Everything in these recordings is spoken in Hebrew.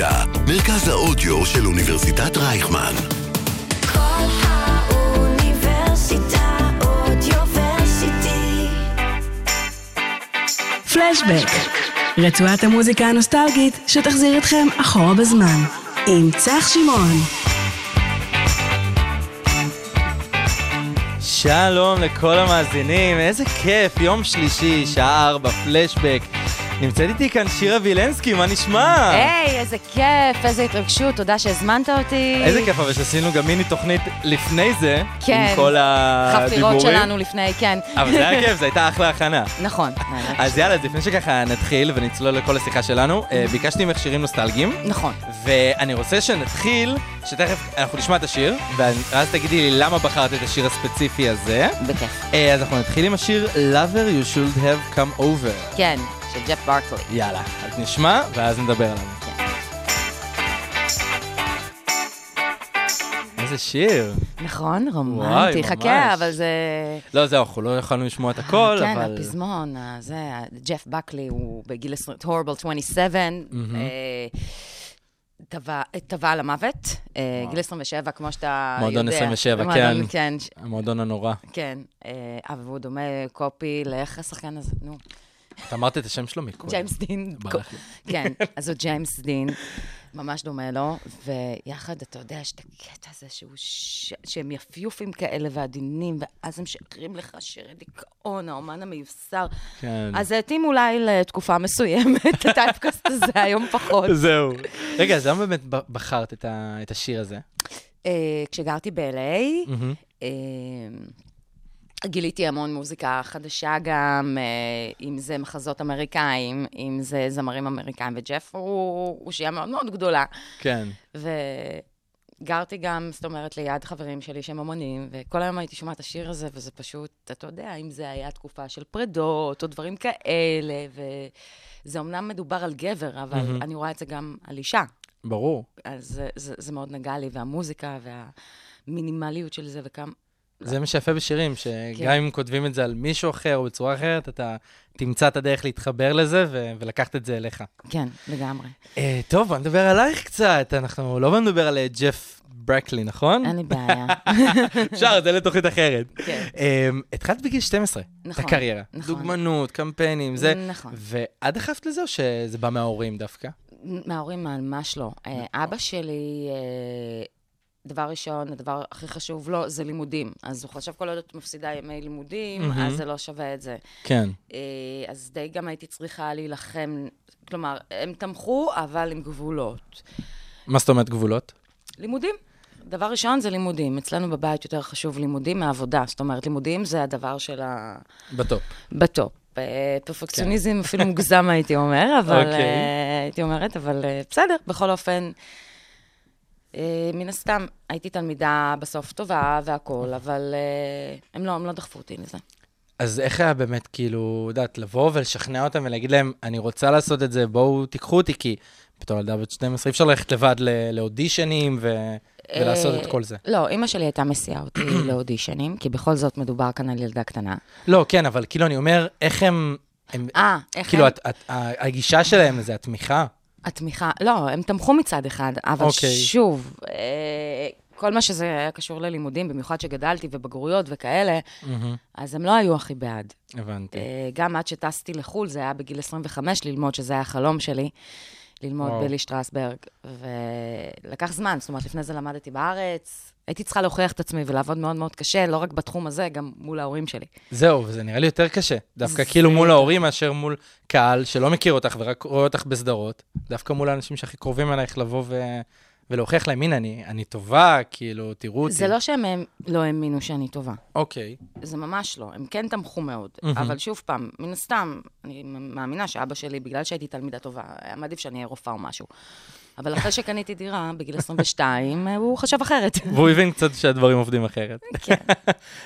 האוניברסיטה, מרכז האודיו של אוניברסיטת רייכמן. כל האוניברסיטה אודיוורסיטי. פלשבק, רצועת המוזיקה הנוסטלגית שתחזיר אתכם אחורה בזמן, עם צח שמעון. שלום לכל המאזינים, איזה כיף, יום שלישי, שעה ארבע, פלשבק. נמצאת איתי כאן שירה וילנסקי, מה נשמע? היי, איזה כיף, איזה התרגשות, תודה שהזמנת אותי. איזה כיף, אבל שעשינו גם מיני תוכנית לפני זה, כן. עם כל הדיבורים. חפירות שלנו לפני, כן. אבל זה היה כיף, זו הייתה אחלה הכנה. נכון. אז יאללה, אז לפני שככה נתחיל ונצלול לכל השיחה שלנו, אה, ביקשתי ממך שירים נוסטלגיים, נכון. ואני רוצה שנתחיל, שתכף אנחנו נשמע את השיר, ואז תגידי לי למה בחרת את השיר הספציפי הזה. בכיף. אה, אז אנחנו נתחיל עם השיר Lover You Should Have Come Over. כן, של ג'ף ברקלי. יאללה, אז נשמע, ואז נדבר עליו. איזה שיר. נכון, רומנטי. חכה, אבל זה... לא, זהו, אנחנו לא יכולנו לשמוע את הכל, כן, אבל... הפזמון, ה- זה, ג'ף בקלי הוא בגיל 20, הורבל 27, אה, טבע למוות, אה, גיל 27, כמו שאתה יודע. מועדון 27, מועדון, כן. כן, המועדון הנורא. כן. אה, אבל הוא דומה קופי, לאיך השחקן הזה, נו. את אמרת את השם שלו מקודם. ג'יימס דין. כן, אז הוא ג'יימס דין, ממש דומה לו, ויחד, אתה יודע, יש את הקטע הזה שהוא ש... שהם יפיופים כאלה ועדינים, ואז הם משקרים לך שירי דיכאון, האומן המיוסר. כן. אז התאים אולי לתקופה מסוימת, הטייפקאסט הזה, היום פחות. זהו. רגע, אז למה באמת בחרת את ה- את השיר הזה? אה, כשגרתי ב-LA, גיליתי המון מוזיקה חדשה גם, אה, אם זה מחזות אמריקאים, אם זה זמרים אמריקאים, וג'ף הוא אושייה מאוד מאוד גדולה. כן. וגרתי גם, זאת אומרת, ליד חברים שלי שהם אמנים, וכל היום הייתי שומעת את השיר הזה, וזה פשוט, אתה יודע, אם זה היה תקופה של פרדות, או דברים כאלה, וזה אמנם מדובר על גבר, אבל מהמם. אני רואה את זה גם על אישה. ברור. אז זה, זה, זה מאוד נגע לי, והמוזיקה והמינימליות של זה, וכמה... זה מה שיפה בשירים, שגם כן. אם כותבים את זה על מישהו אחר או בצורה אחרת, אתה תמצא את הדרך להתחבר לזה ו- ולקחת את זה אליך. כן, לגמרי. אה, טוב, בוא נדבר עלייך קצת. אנחנו לא בוא נדבר על אה, ג'ף ברקלי, נכון? אין לי בעיה. אפשר, זה לתוכנית אחרת. כן. אמ, התחלת בגיל 12, את נכון, הקריירה. נכון. דוגמנות, קמפיינים, זה. נכון. ואת דחפת לזה או שזה בא מההורים דווקא? מההורים ממש לא. אה, אבא שלי, דבר ראשון, הדבר הכי חשוב לו זה לימודים. אז הוא חשב כל עוד את מפסידה ימי לימודים, מהמם. אז זה לא שווה את זה. כן. אה, אז די גם הייתי צריכה להילחם, כלומר, הם תמכו, אבל עם גבולות. מה זאת אומרת גבולות? לימודים. דבר ראשון זה לימודים. אצלנו בבית יותר חשוב לימודים מעבודה. זאת אומרת, לימודים זה הדבר של ה... בטופ. בטופ. אה, פרפקציוניזם אפילו מוגזם, הייתי אומר, אבל... אוקיי. אה, הייתי אומרת, אבל בסדר, בכל אופן, מן הסתם, הייתי תלמידה בסוף טובה והכול, אבל אה, הם לא, הם לא דחפו אותי לזה. אז איך היה באמת, כאילו, יודעת, לבוא ולשכנע אותם ולהגיד להם, אני רוצה לעשות את זה, בואו תיקחו אותי, כי בתור ילדה בת 12 אי אפשר ללכת לבד לאודישנים ו- ולעשות את כל זה. לא, אימא שלי הייתה מסיעה אותי לאודישנים, כי בכל זאת מדובר כאן על ילדה קטנה. לא, כן, אבל כאילו, אני אומר, איך הם... אה, איך כאילו, הם? ה- הגישה שלהם זה התמיכה. התמיכה, לא, הם תמכו מצד אחד, אבל אוקיי. שוב, אה, כל מה שזה היה קשור ללימודים, במיוחד שגדלתי ובגרויות וכאלה, אז הם לא היו הכי בעד. הבנתי. אה, גם עד שטסתי לחו"ל, זה היה בגיל 25 ללמוד, שזה היה החלום שלי, ללמוד וואו. בלי שטרסברג. ולקח זמן, זאת אומרת, לפני זה למדתי בארץ. הייתי צריכה להוכיח את עצמי ולעבוד מאוד מאוד קשה, לא רק בתחום הזה, גם מול ההורים שלי. זהו, וזה נראה לי יותר קשה. דווקא זה- כאילו מול ההורים מאשר מול קהל שלא מכיר אותך ורק רואה אותך בסדרות. דווקא מול האנשים שהכי קרובים אלייך לבוא ו... ולהוכיח להם, הנה, אני, אני טובה, כאילו, תראו אותי. זה לא שהם הם לא האמינו שאני טובה. אוקיי. זה ממש לא, הם כן תמכו מאוד. מהמם. אבל שוב פעם, מן הסתם, אני מאמינה שאבא שלי, בגלל שהייתי תלמידה טובה, היה מעדיף שאני אהיה רופאה או משהו. אבל אחרי שקניתי דירה, בגיל 22, הוא חשב אחרת. והוא הבין קצת שהדברים עובדים אחרת. כן.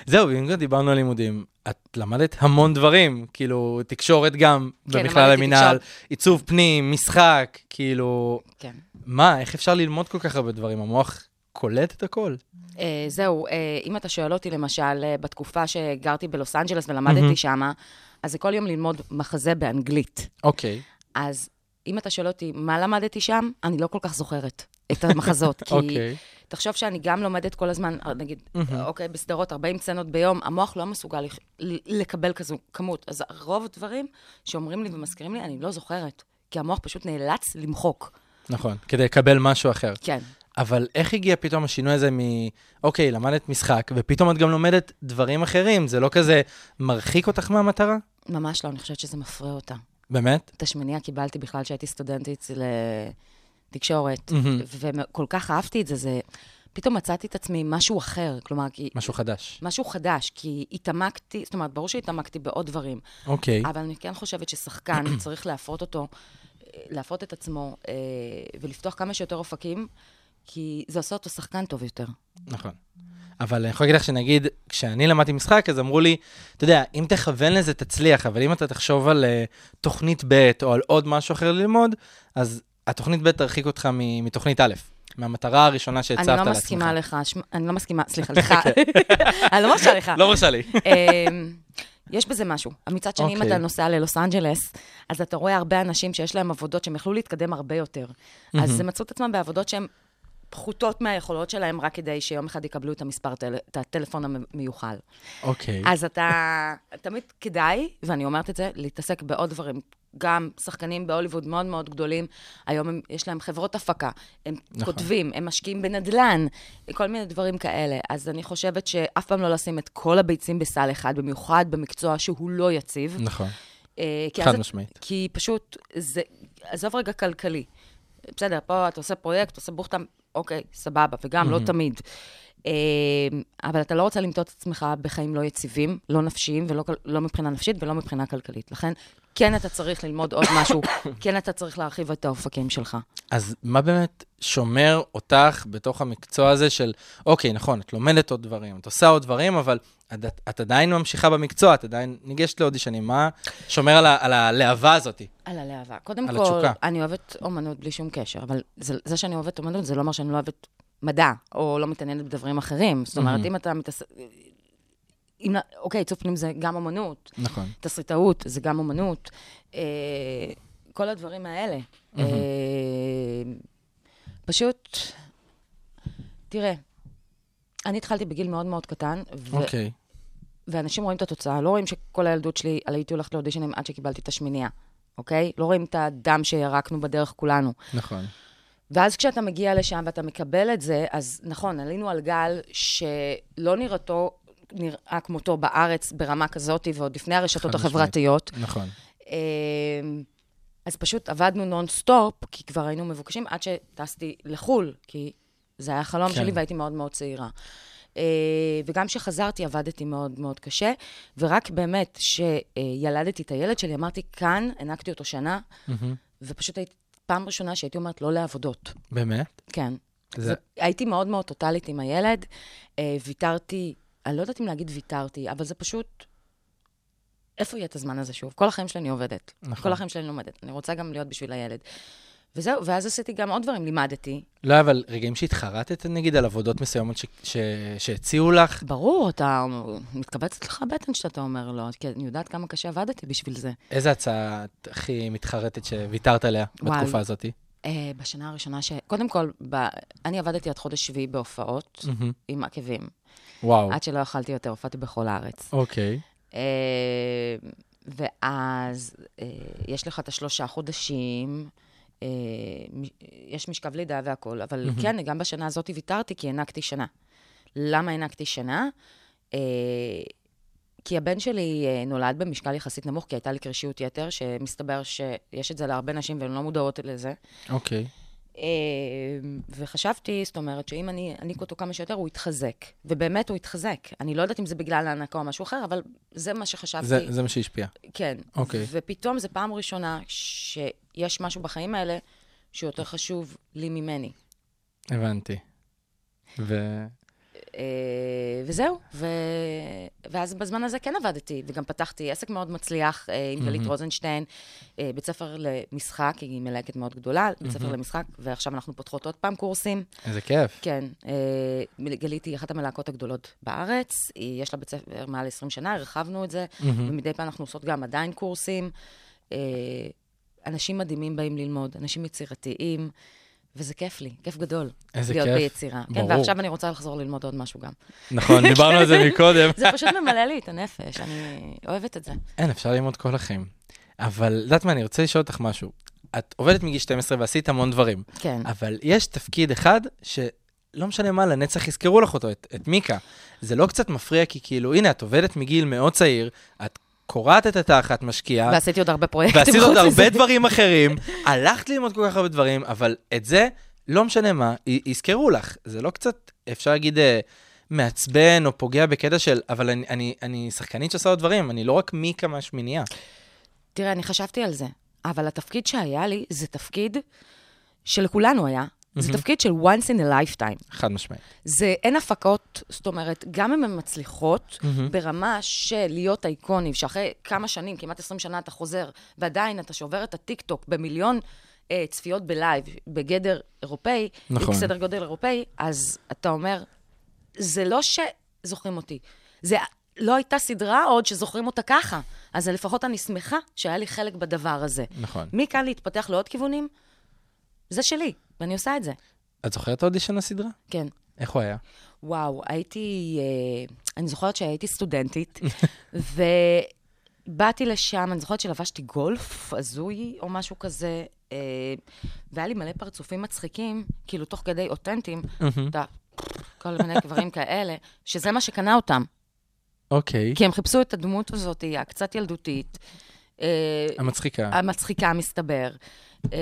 זהו, אם כבר דיברנו על לימודים, את למדת המון דברים, כאילו, תקשורת גם, כן, במכלל המינהל. עיצוב פנים, משחק, כאילו, כן. מה, איך אפשר ללמוד כל כך הרבה דברים? המוח קולט את הכל. אה, זהו, אה, אם אתה שואל אותי, למשל, אה, בתקופה שגרתי בלוס אנג'לס. ולמדתי שמה, אז זה כל יום ללמוד מחזה באנגלית. אוקיי. אז אם אתה שואל אותי מה למדתי שם, אני לא כל כך זוכרת את המחזות. כי אוקיי. תחשוב שאני גם לומדת כל הזמן, נגיד, אוקיי, בסדרות 40 סצנות ביום, המוח לא מסוגל לקבל כזו כמות. אז רוב הדברים שאומרים לי ומזכירים לי, אני לא זוכרת. כי המוח פשוט נאלץ למחוק. נכון, כדי לקבל משהו אחר. כן. אבל איך הגיע פתאום השינוי הזה מ... אוקיי, למדת משחק, ופתאום את גם לומדת דברים אחרים, זה לא כזה מרחיק אותך מהמטרה? ממש לא, אני חושבת שזה מפרה אותה. באמת? את השמינייה קיבלתי בכלל כשהייתי סטודנטית לתקשורת, מהמם. וכל כך אהבתי את זה, זה... פתאום מצאתי את עצמי משהו אחר, כלומר, כי... משהו חדש. משהו חדש, כי התעמקתי, זאת אומרת, ברור שהתעמקתי בעוד דברים, אוקיי. אבל אני כן חושבת ששחקן צריך להפרות אותו, להפרות את עצמו אה, ולפתוח כמה שיותר אופקים, כי זה עושה אותו שחקן טוב יותר. נכון. אבל אני יכול להגיד לך שנגיד, כשאני למדתי משחק, אז אמרו לי, אתה יודע, אם תכוון לזה, תצליח, אבל אם אתה תחשוב על uh, תוכנית ב' או על עוד משהו אחר ללמוד, אז התוכנית ב' תרחיק אותך מ- מתוכנית א', מהמטרה הראשונה שהצבת אני לעצמך. לא מסכימה לך, שמ- אני לא מסכימה, סליחה, לך. אני לא מרשה לך. לא מרשה לי. אמ, יש בזה משהו. מצד שני, אם אוקיי. אתה נוסע ללוס אנג'לס, אז אתה רואה הרבה אנשים שיש להם עבודות שהם יכלו להתקדם הרבה יותר. אז הם מצאו את עצמם בעבודות שהן פחותות מהיכולות שלהם, רק כדי שיום אחד יקבלו את המספר, טל- את הטלפון המיוחל. אוקיי. אז אתה, תמיד כדאי, ואני אומרת את זה, להתעסק בעוד דברים. גם שחקנים בהוליווד מאוד מאוד גדולים, היום הם, יש להם חברות הפקה, הם נכון. כותבים, הם משקיעים בנדל"ן, כל מיני דברים כאלה. אז אני חושבת שאף פעם לא לשים את כל הביצים בסל אחד, במיוחד במקצוע שהוא לא יציב. נכון. אה, חד משמעית. כי פשוט, זה, עזוב רגע כלכלי. בסדר, פה אתה עושה פרויקט, עושה בוכטה, אוקיי, סבבה, וגם לא תמיד. אה, אבל אתה לא רוצה למצוא את עצמך בחיים לא יציבים, לא נפשיים, ולא לא מבחינה נפשית ולא מבחינה כלכלית. לכן, כן אתה צריך ללמוד עוד משהו, כן אתה צריך להרחיב את האופקים שלך. אז מה באמת שומר אותך בתוך המקצוע הזה של, אוקיי, נכון, את לומדת עוד דברים, את עושה עוד דברים, אבל את, את עדיין ממשיכה במקצוע, את עדיין ניגשת לאודישנים, מה שומר על, ה, על הלהבה הזאת? על הלהבה. קודם על כל, התשוקה. אני אוהבת אומנות בלי שום קשר, אבל זה, זה שאני אוהבת אומנות, זה לא אומר שאני לא אוהבת מדע, או לא מתעניינת בדברים אחרים. זאת אומרת, מהמם. אם אתה מתעסק... אם, אוקיי, עיצוב פנים זה גם אומנות, נכון. תסריטאות זה גם אומנות, אה, כל הדברים האלה. אה, פשוט, תראה, אני התחלתי בגיל מאוד מאוד קטן, ו- אוקיי. ואנשים רואים את התוצאה, לא רואים שכל הילדות שלי הייתי הולכת לאודישנים עד שקיבלתי את השמינייה, אוקיי? לא רואים את הדם שירקנו בדרך כולנו. נכון. ואז כשאתה מגיע לשם ואתה מקבל את זה, אז נכון, עלינו על גל שלא נראתו, נראה כמותו בארץ ברמה כזאת, ועוד לפני הרשתות. החברתיות. נכון. אמ, אז פשוט עבדנו נונסטופ, כי כבר היינו מבוקשים עד שטסתי לחו"ל, כי זה היה החלום כן. שלי והייתי מאוד מאוד צעירה. אה, וגם כשחזרתי עבדתי מאוד מאוד קשה, ורק באמת שילדתי את הילד שלי, אמרתי, כאן, הנקתי אותו שנה. ופשוט הייתי, פעם ראשונה שהייתי אומרת לא לעבודות. באמת? כן. זה- זה... הייתי מאוד מאוד טוטאלית עם הילד, אה, ויתרתי, אני לא יודעת אם להגיד ויתרתי, אבל זה פשוט... איפה יהיה את הזמן הזה שוב? כל החיים שלי אני עובדת. נכון. כל החיים שלי אני לומדת. אני רוצה גם להיות בשביל הילד. וזהו, ואז עשיתי גם עוד דברים, לימדתי. לא, אבל רגעים שהתחרטת, נגיד, על עבודות מסוימות ש... ש... שהציעו לך? ברור, אתה מתכווצת לך הבטן שאתה אומר לו, כי אני יודעת כמה קשה עבדתי בשביל זה. איזה הצעה הכי מתחרטת שוויתרת עליה וואי. בתקופה הזאת? אה, בשנה הראשונה ש... קודם כל, ב... אני עבדתי עד חודש שביעי בהופעות מהמם. עם עקבים. וואו. עד שלא יכלתי יותר, הופעתי בכל הארץ. אוקיי. אה, ואז אה, יש לך את השלושה חודשים, יש משכב לידה והכול, אבל מהמם. כן, גם בשנה הזאת ויתרתי, כי הענקתי שנה. למה הענקתי שנה? אה, כי הבן שלי אה, נולד במשקל יחסית נמוך, כי הייתה לי קרישיות יתר, שמסתבר שיש את זה להרבה נשים והן לא מודעות לזה. אוקיי. אה, וחשבתי, זאת אומרת, שאם אני אעניק אותו כמה שיותר, הוא יתחזק. ובאמת הוא יתחזק. אני לא יודעת אם זה בגלל ההענקה או משהו אחר, אבל זה מה שחשבתי. זה, זה מה שהשפיע. כן. אוקיי. ופתאום זו פעם ראשונה שיש משהו בחיים האלה שיותר חשוב לי ממני. הבנתי. ו... אה, וזהו. ו... ואז בזמן הזה כן עבדתי, וגם פתחתי עסק מאוד מצליח אה, עם גלית מהמם. רוזנשטיין, אה, בית ספר למשחק, היא מלהקת מאוד גדולה, בית ספר מהמם. למשחק, ועכשיו אנחנו פותחות עוד פעם קורסים. איזה כיף. כן, גלית היא אחת המלהקות הגדולות בארץ, יש לה בית ספר מעל 20 שנה, הרחבנו את זה, מהמם. ומדי פעם אנחנו עושות גם עדיין קורסים. אנשים מדהימים באים ללמוד, אנשים יצירתיים, וזה כיף לי, כיף גדול. איזה להיות כיף. ביצירה. כן, ברור. ועכשיו אני רוצה לחזור ללמוד עוד משהו גם. נכון, דיברנו על זה מקודם. זה פשוט ממלא לי את הנפש, אני אוהבת את זה. אין, אפשר ללמוד כל החיים. אבל, יודעת מה, אני רוצה לשאול אותך משהו. את עובדת מגיל 12 ועשית המון דברים, כן. אבל יש תפקיד אחד שלא משנה מה, לנצח יזכרו לך אותו, את, את מיקה. זה לא קצת מפריע, כי כאילו, הנה, את עובדת מגיל מאוד צעיר, את קורעת את התחת, משקיעה, ועשיתי עוד הרבה פרויקטים ועשית עוד חוץ מזה. הרבה דברים אחרים, הלכת ללמוד כל כך הרבה דברים, אבל את זה, לא משנה מה, י- יזכרו לך. זה לא קצת, אפשר להגיד, אה, מעצבן או פוגע בקטע של, אבל אני, אני, אני שחקנית שעושה עוד דברים, אני לא רק מיקה מהשמינייה. תראה, אני חשבתי על זה, אבל התפקיד שהיה לי זה תפקיד שלכולנו היה. זה תפקיד של once in a lifetime. חד משמעית. זה, אין הפקות, זאת אומרת, גם אם הן מצליחות, ברמה של להיות אייקונים, שאחרי כמה שנים, כמעט 20 שנה אתה חוזר, ועדיין אתה שובר את הטיקטוק במיליון אה, צפיות ב live, בגדר אירופאי, נכון. סדר גודל אירופאי, אז אתה אומר, זה לא שזוכרים אותי, זה לא הייתה סדרה עוד שזוכרים אותה ככה. אז לפחות אני שמחה שהיה לי חלק בדבר הזה. נכון. מכאן להתפתח לעוד כיוונים, זה שלי, ואני עושה את זה. את זוכרת את האודישן לסדרה? כן. איך הוא היה? וואו, הייתי, אה, אני זוכרת שהייתי סטודנטית, ובאתי לשם, אני זוכרת שלבשתי גולף הזוי או משהו כזה, אה, והיה לי מלא פרצופים מצחיקים, כאילו תוך כדי אותנטיים, אתה כל מיני דברים כאלה, שזה מה שקנה אותם. אוקיי. כי הם חיפשו את הדמות הזאת, הקצת ילדותית. אה, המצחיקה. המצחיקה, מסתבר. אה,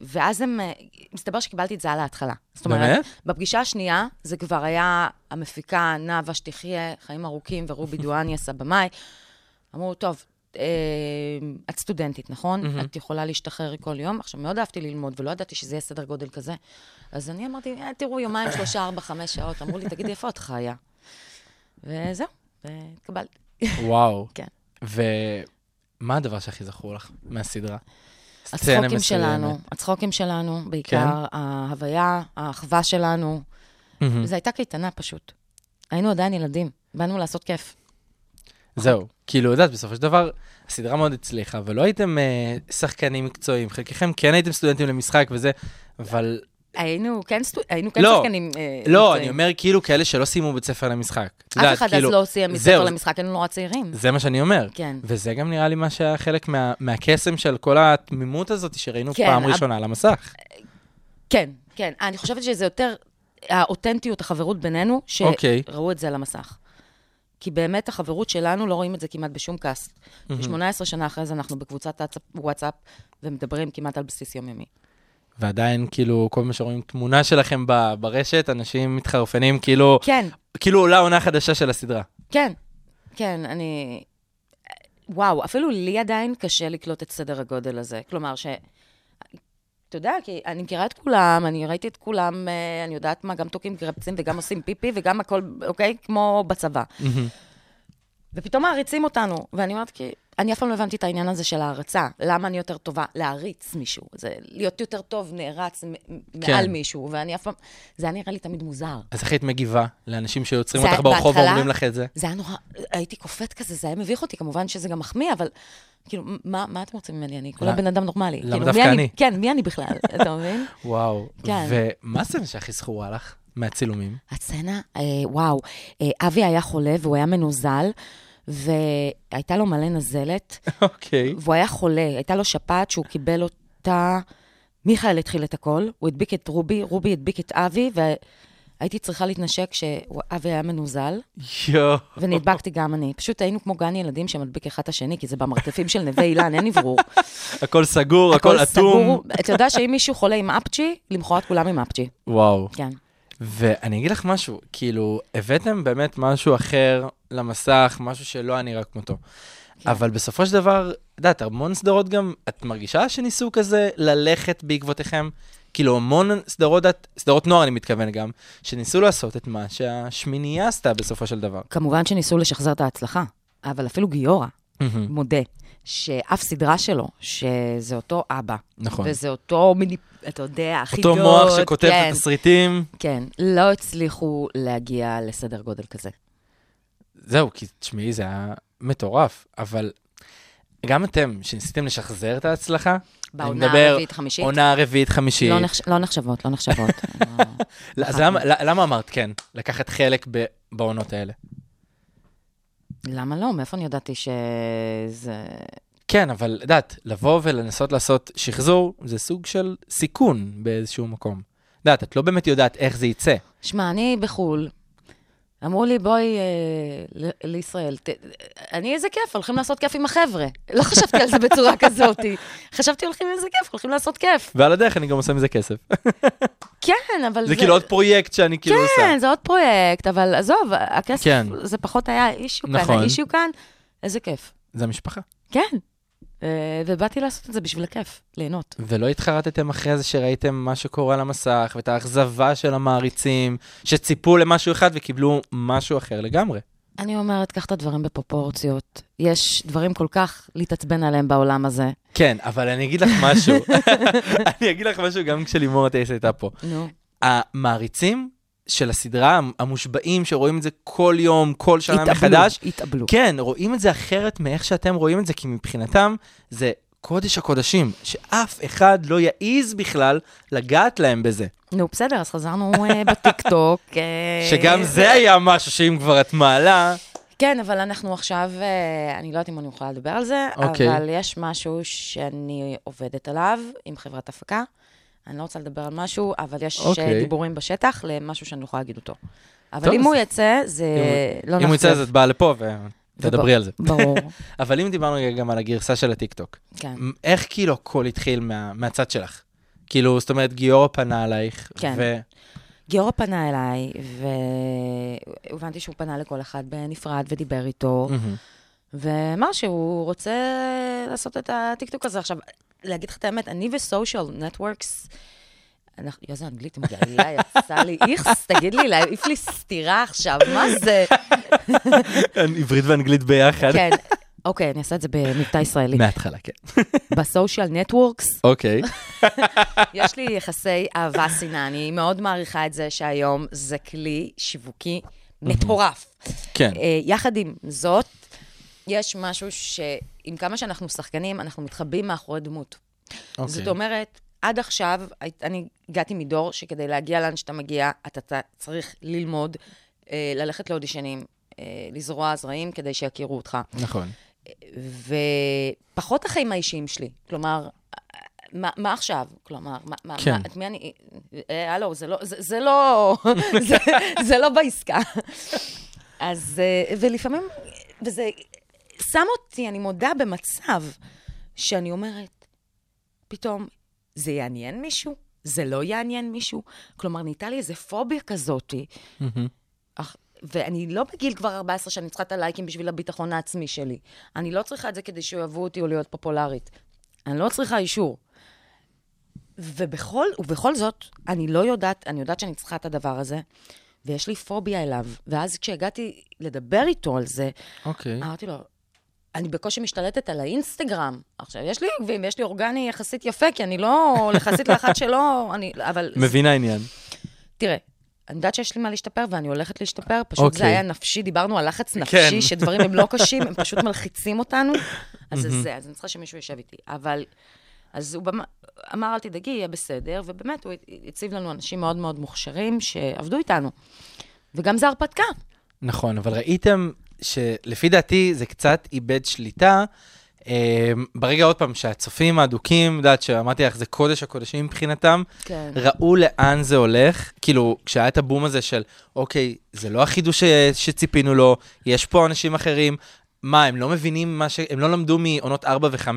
ואז הם, אה, מסתבר שקיבלתי את זה על ההתחלה. זאת אומרת, באמת? בפגישה השנייה, זה כבר היה המפיקה נאוה שתחיה, חיים ארוכים, ורובי דואניאס, הבמאי. אמרו, טוב, אה, את סטודנטית, נכון? את יכולה להשתחרר כל יום. עכשיו, מאוד אהבתי ללמוד, ולא ידעתי שזה יהיה סדר גודל כזה. אז אני אמרתי, אה, תראו, יומיים, שלושה, ארבע, חמש שעות. אמרו לי, תגידי, איפה את חיה? וזהו, והתקבלתי. וואו. כן. ומה הדבר שהכי זכור לך מהסדרה? הצחוקים. שלנו, הצחוקים שלנו, בעיקר ההוויה, האחווה שלנו. מהמם. זו הייתה קייטנה פשוט. היינו עדיין ילדים, באנו לעשות כיף. זהו. כאילו, יודעת, בסופו של דבר, הסדרה מאוד הצליחה, ולא הייתם אה, שחקנים מקצועיים. חלקכם כן הייתם סטודנטים למשחק וזה, אבל... היינו כן, סטו... היינו כן לא, שחקנים אה, לא, מקצועיים. אני אומר כאילו כאלה שלא סיימו בית ספר למשחק. אף יודעת, אחד אז כאילו- לא סיים בית ספר למשחק, היינו נורא צעירים. זה מה שאני אומר. כן. וזה גם נראה לי מה שהיה חלק מה, מהקסם של כל התמימות הזאת שראינו כן, פעם ראשונה על המסך. כן, כן. אני חושבת שזה יותר האותנטיות, החברות בינינו, אוקיי. שראו את זה על המסך. כי באמת החברות שלנו, לא רואים את זה כמעט בשום קאסט. ו-18 שנה אחרי זה אנחנו בקבוצת וואטסאפ, ומדברים כמעט על בסיס יומיומי. ועדיין, כאילו, כל מה שרואים תמונה שלכם ב- ברשת, אנשים מתחרפנים, כאילו, כן, כאילו עולה עונה חדשה של הסדרה. כן, כן, אני... וואו, אפילו לי עדיין קשה לקלוט את סדר הגודל הזה. כלומר, ש... אתה יודע, כי אני מכירה את כולם, אני ראיתי את כולם, אה, אני יודעת מה, גם תוקעים קרפצים וגם עושים פיפי וגם הכל, אוקיי? כמו בצבא. ופתאום מעריצים אותנו, ואני אומרת, כי... אני אף פעם לא הבנתי את העניין הזה של הערצה. למה אני יותר טובה? להעריץ מישהו. זה להיות יותר טוב, נערץ כן. מעל מישהו, ואני אף פעם... זה היה נראה לי תמיד מוזר. אז איך היית מגיבה לאנשים שיוצרים אותך ברחוב ואומרים לך את זה? זה היה נורא, הייתי קופאת כזה, זה היה מביך אותי, כמובן שזה גם מחמיא, אבל כאילו, מה, מה אתם רוצים ממני? אני כולה לא- בן אדם נורמלי. למה כאילו, דווקא מי אני? כן, מי אני בכלל, אתה מבין? וואו. כן. ומה הסצנה שהכי זכורה לך מהצילומים? הסצנה, אה, וואו, אה, אבי היה חולה והוא היה מנוזל, והייתה לו מלא נזלת, אוקיי. והוא היה חולה, הייתה לו שפעת שהוא קיבל אותה, מיכאל התחיל את הכל, הוא הדביק את רובי, רובי הדביק את אבי, והייתי צריכה להתנשק כשאבי היה מנוזל. יואו. ונדבקתי גם אני. פשוט היינו כמו גן ילדים שמדביק אחד את השני, כי זה במרתפים של נווה אילן, אין אוורור. הכל סגור, הכל אטום. אתה יודע שאם מישהו חולה עם אפצ'י, למחרת כולם עם אפצ'י. וואו. כן. ואני אגיד לך משהו, כאילו, הבאתם באמת משהו אחר למסך, משהו שלא היה נראה כמותו. כן. אבל בסופו של דבר, את יודעת, המון סדרות גם, את מרגישה שניסו כזה ללכת בעקבותיכם? כאילו, המון סדרות, סדרות נוער, אני מתכוון גם, שניסו לעשות את מה שהשמינייה עשתה בסופו של דבר. כמובן שניסו לשחזר את ההצלחה, אבל אפילו גיורא מודה שאף סדרה שלו, שזה אותו אבא. נכון. וזה אותו מיני, אתה יודע, חידות. אותו מוח שכותב כן, את התסריטים. כן, לא הצליחו להגיע לסדר גודל כזה. זהו, כי תשמעי, זה היה מטורף, אבל גם אתם, שניסיתם לשחזר את ההצלחה, בעונה הרביעית, חמישית. עונה רביעית, חמישית. לא, נחש... לא נחשבות, לא נחשבות. לא. לא, אז למה- למה אמרת כן? לקחת חלק ב- בעונות האלה. למה לא? מאיפה אני ידעתי שזה... כן, אבל את יודעת, לבוא ולנסות לעשות שחזור, זה סוג של סיכון באיזשהו מקום. את יודעת, את לא באמת יודעת איך זה יצא. שמע, אני בחו"ל, אמרו לי, בואי אה, ל- לישראל. ת... אני, איזה כיף, הולכים לעשות כיף עם החבר'ה. לא חשבתי על זה בצורה כזאת. חשבתי, הולכים איזה כיף, הולכים לעשות כיף. ועל הדרך אני גם עושה מזה כסף. כן, אבל זה כאילו עוד פרויקט שאני כאילו עושה. כן, זה עוד פרויקט, אבל עזוב, הכסף, כן. זה פחות היה אישיו כאן. נכון. האישיו כאן, איזה כיף. זה המשפחה. כן. אה, ובאתי לעשות את זה בשביל הכיף, ליהנות. ולא התחרטתם אחרי זה שראיתם מה שקורה על המסך, ואת האכזבה של המעריצים, שציפו למשהו אחד וקיבלו משהו אחר לגמרי. אני אומרת, קח את הדברים בפרופורציות. יש דברים כל כך להתעצבן עליהם בעולם הזה. כן, אבל אני אגיד לך משהו. אני אגיד לך משהו גם כשלימור אטייס הייתה פה. נו. המעריצים של הסדרה, המושבעים שרואים את זה כל יום, כל שנה התאבלו, מחדש, התאבלו. כן, רואים את זה אחרת מאיך שאתם רואים את זה, כי מבחינתם זה קודש הקודשים, שאף אחד לא יעז בכלל לגעת להם בזה. נו, בסדר, אז חזרנו אה, בטיקטוק. אה, שגם זה היה משהו שאם כבר את מעלה, כן, אבל אנחנו עכשיו, אה, אני לא יודעת אם אני יכולה לדבר על זה, אוקיי. אבל יש משהו שאני עובדת עליו עם חברת הפקה. אני לא רוצה לדבר על משהו, אבל יש אוקיי. אה, דיבורים בשטח למשהו שאני לא יכולה להגיד אותו. אבל טוב, אם הוא יצא, זה לא אם הוא יצא אז את באה לפה ותדברי על זה. ברור, אבל אם דיברנו גם על הגרסה של הטיקטוק, כן. איך כאילו הכל התחיל מה- מהצד שלך? כאילו, זאת אומרת, גיורא פנה עלייך, כן. ו... גיורא פנה אליי, והבנתי שהוא פנה לכל אחד בנפרד ודיבר איתו. ואמר שהוא רוצה לעשות את הטיקטוק הזה. עכשיו, להגיד לך את האמת, אני וסושיאל נטוורקס, אנחנו, איזה אנגלית מגעילה יצא לי, איכס, תגיד לי, להעיף לי סטירה עכשיו, מה זה? עברית ואנגלית ביחד. כן, אוקיי, אני אעשה את זה במבטא ישראלי. מההתחלה, כן. בסושיאל נטוורקס, אוקיי. יש לי יחסי אהבה שנאה, אני מאוד מעריכה את זה שהיום זה כלי שיווקי מטורף. כן. אה, יחד עם זאת, יש משהו שעם כמה שאנחנו שחקנים, אנחנו מתחבאים מאחורי דמות. אוקיי. זאת אומרת, עד עכשיו, אני הגעתי מדור שכדי להגיע לאן שאתה מגיע, אתה אתה צריך ללמוד, אה, ללכת לאודישנים, אה, לזרוע זרעים כדי שיכירו אותך. נכון. ופחות החיים האישיים שלי. כלומר, מה, מה עכשיו? כלומר, מה, מה, כן. מה, את מי אני... אה, הלו, זה לא, זה, זה לא, זה, זה לא בעסקה. אז, אה, ולפעמים, וזה שם אותי, אני מודה, במצב שאני אומרת, פתאום, זה יעניין מישהו? זה לא יעניין מישהו? כלומר, נהייתה לי איזה פוביה כזאתי. מהמם. אך, ואני לא בגיל כבר 14 שאני צריכה את הלייקים בשביל הביטחון העצמי שלי. אני לא צריכה את זה כדי שאוהבו אותי או להיות פופולרית. אני לא צריכה אישור. ובכל, ובכל זאת, אני לא יודעת, אני יודעת שאני צריכה את הדבר הזה, ויש לי פוביה אליו. ואז כשהגעתי לדבר איתו על זה, אוקיי. אמרתי לו, אני בקושי משתלטת על האינסטגרם. עכשיו, יש לי עוקבים, יש לי אורגני יחסית יפה, כי אני לא, יחסית לאחת שלא, אני, אבל... מבינה עניין. תראה, אני יודעת שיש לי מה להשתפר, ואני הולכת להשתפר, פשוט אוקיי. זה היה נפשי, דיברנו על לחץ כן. נפשי, שדברים הם לא קשים, הם פשוט מלחיצים אותנו. אז זה זה, אז אני צריכה שמישהו יושב איתי. אבל, אז הוא במ- אמר, אל תדאגי, יהיה בסדר, ובאמת, הוא הציב לנו אנשים מאוד מאוד מוכשרים שעבדו איתנו. וגם זה הרפתקה. נכון, אבל ראיתם שלפי דעתי זה קצת איבד שליטה. אה, ברגע עוד פעם שהצופים האדוקים, יודעת שאמרתי לך, זה קודש הקודשים מבחינתם, כן. ראו לאן זה הולך, כאילו, כשהיה את הבום הזה של, אוקיי, זה לא החידוש ש... שציפינו לו, יש פה אנשים אחרים, מה, הם לא מבינים מה ש... הם לא למדו מעונות 4 ו-5,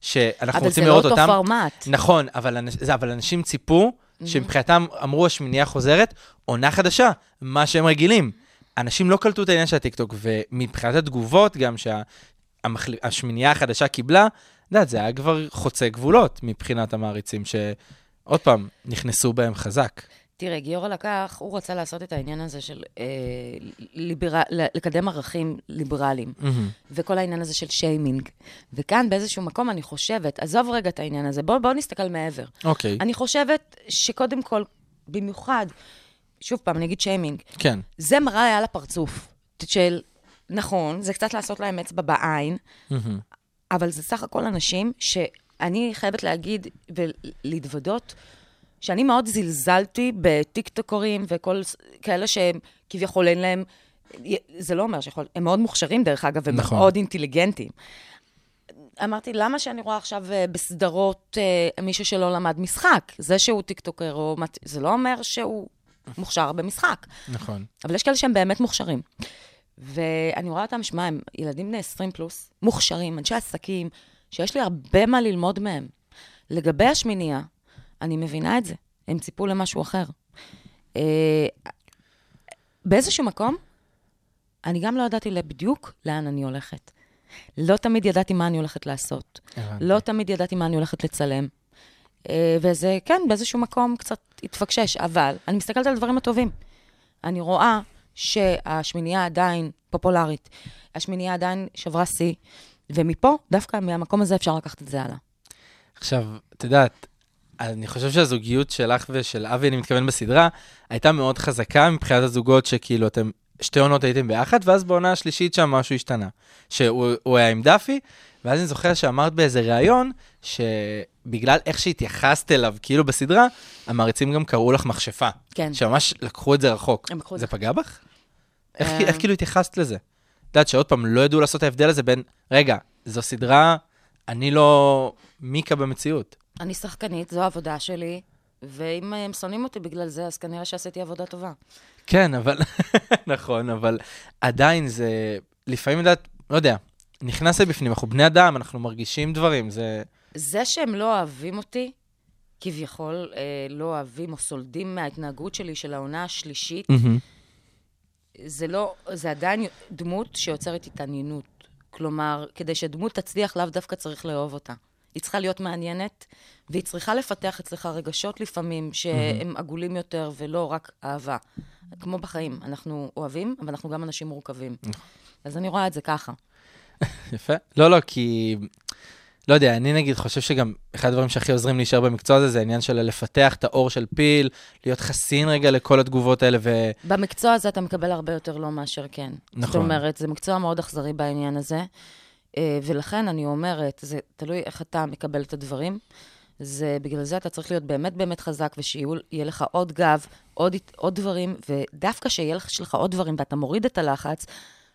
שאנחנו אבל רוצים זה לא לראות אותו אותם? פורמט. נכון, אבל, אנש... זה, אבל אנשים ציפו, שמבחינתם אמרו השמינייה חוזרת, עונה חדשה, מה שהם רגילים. אנשים לא קלטו את העניין של הטיקטוק, ומבחינת התגובות גם שהשמינייה החדשה קיבלה, את יודעת, זה היה כבר חוצה גבולות מבחינת המעריצים, שעוד פעם, נכנסו בהם חזק. תראה, גיורא לקח, הוא רצה לעשות את העניין הזה של אה, ליבר... לקדם ערכים ליברליים. וכל העניין הזה של שיימינג. וכאן באיזשהו מקום אני חושבת, עזוב רגע את העניין הזה, בואו בוא נסתכל מעבר. אוקיי, אני חושבת שקודם כל, במיוחד, שוב פעם, אני אגיד שיימינג, כן, זה מראה על הפרצוף של, נכון, זה קצת לעשות להם אצבע בעין, אבל זה סך הכל אנשים אני חייבת להגיד ולהתוודות שאני מאוד זלזלתי בטיקטוקרים וכל כאלה שהם כביכול אין להם, זה לא אומר שיכול, הם מאוד מוכשרים דרך אגב, ומאוד נכון. אינטליגנטים. אמרתי, למה שאני רואה עכשיו אה, בסדרות אה, מישהו שלא למד משחק? זה שהוא טיקטוקר, או, זה לא אומר שהוא מוכשר במשחק. נכון. אבל יש כאלה שהם באמת מוכשרים. ואני רואה אותם, שמע, הם ילדים בני 20 פלוס, מוכשרים, אנשי עסקים, שיש לי הרבה מה ללמוד מהם. לגבי השמינייה, אני מבינה את זה, הם ציפו למשהו אחר. אה, באיזשהו מקום, אני גם לא ידעתי בדיוק לאן אני הולכת. לא תמיד ידעתי מה אני הולכת לעשות. הבנתי. לא תמיד ידעתי מה אני הולכת לצלם. אה, וזה, כן, באיזשהו מקום קצת התפקשש, אבל אני מסתכלת על הדברים הטובים. אני רואה שהשמינייה עדיין פופולרית, השמינייה עדיין שברה שיא, ומפה, דווקא מהמקום הזה אפשר לקחת את זה הלאה. עכשיו, את יודעת, אני חושב שהזוגיות שלך ושל אבי, אני מתכוון בסדרה, הייתה מאוד חזקה מבחינת הזוגות שכאילו אתם, שתי עונות הייתם ביחד, ואז בעונה השלישית שם משהו השתנה. שהוא הוא היה עם דאפי, ואז אני זוכר שאמרת באיזה ראיון, שבגלל איך שהתייחסת אליו, כאילו בסדרה, המעריצים גם קראו לך מכשפה. כן. שממש לקחו את זה רחוק. הם לקחו את זה זה. פגע בך? איך, אה. איך כאילו התייחסת לזה? את יודעת שעוד פעם, לא ידעו לעשות את ההבדל הזה בין, רגע, זו סדרה, אני לא מיקה במציאות. אני שחקנית, זו העבודה שלי, ואם הם שונאים אותי בגלל זה, אז כנראה שעשיתי עבודה טובה. כן, אבל, נכון, אבל עדיין זה, לפעמים, יודעת, לא יודע, נכנס לבפנים, אנחנו בני אדם, אנחנו מרגישים דברים, זה... זה שהם לא אוהבים אותי, כביכול אה, לא אוהבים או סולדים מההתנהגות שלי של העונה השלישית, זה לא, זה עדיין דמות שיוצרת התעניינות. כלומר, כדי שדמות תצליח, לאו דווקא צריך לאהוב אותה. היא צריכה להיות מעניינת, והיא צריכה לפתח אצלך רגשות לפעמים שהם עגולים יותר ולא רק אהבה. כמו בחיים, אנחנו אוהבים, אבל אנחנו גם אנשים מורכבים. אז אני רואה את זה ככה. יפה. לא, לא, כי... לא יודע, אני נגיד חושב שגם אחד הדברים שהכי עוזרים להישאר במקצוע הזה, זה העניין של לפתח את האור של פיל, להיות חסין רגע לכל התגובות האלה, ו... במקצוע הזה אתה מקבל הרבה יותר לא מאשר כן. נכון. זאת אומרת, זה מקצוע מאוד אכזרי בעניין הזה, אה, ולכן אני אומרת, זה תלוי איך אתה מקבל את הדברים. זה, בגלל זה אתה צריך להיות באמת באמת חזק, ושיהיה לך עוד גב, עוד, עוד דברים, ודווקא שיהיה לך יש לך עוד דברים, ואתה מוריד את הלחץ,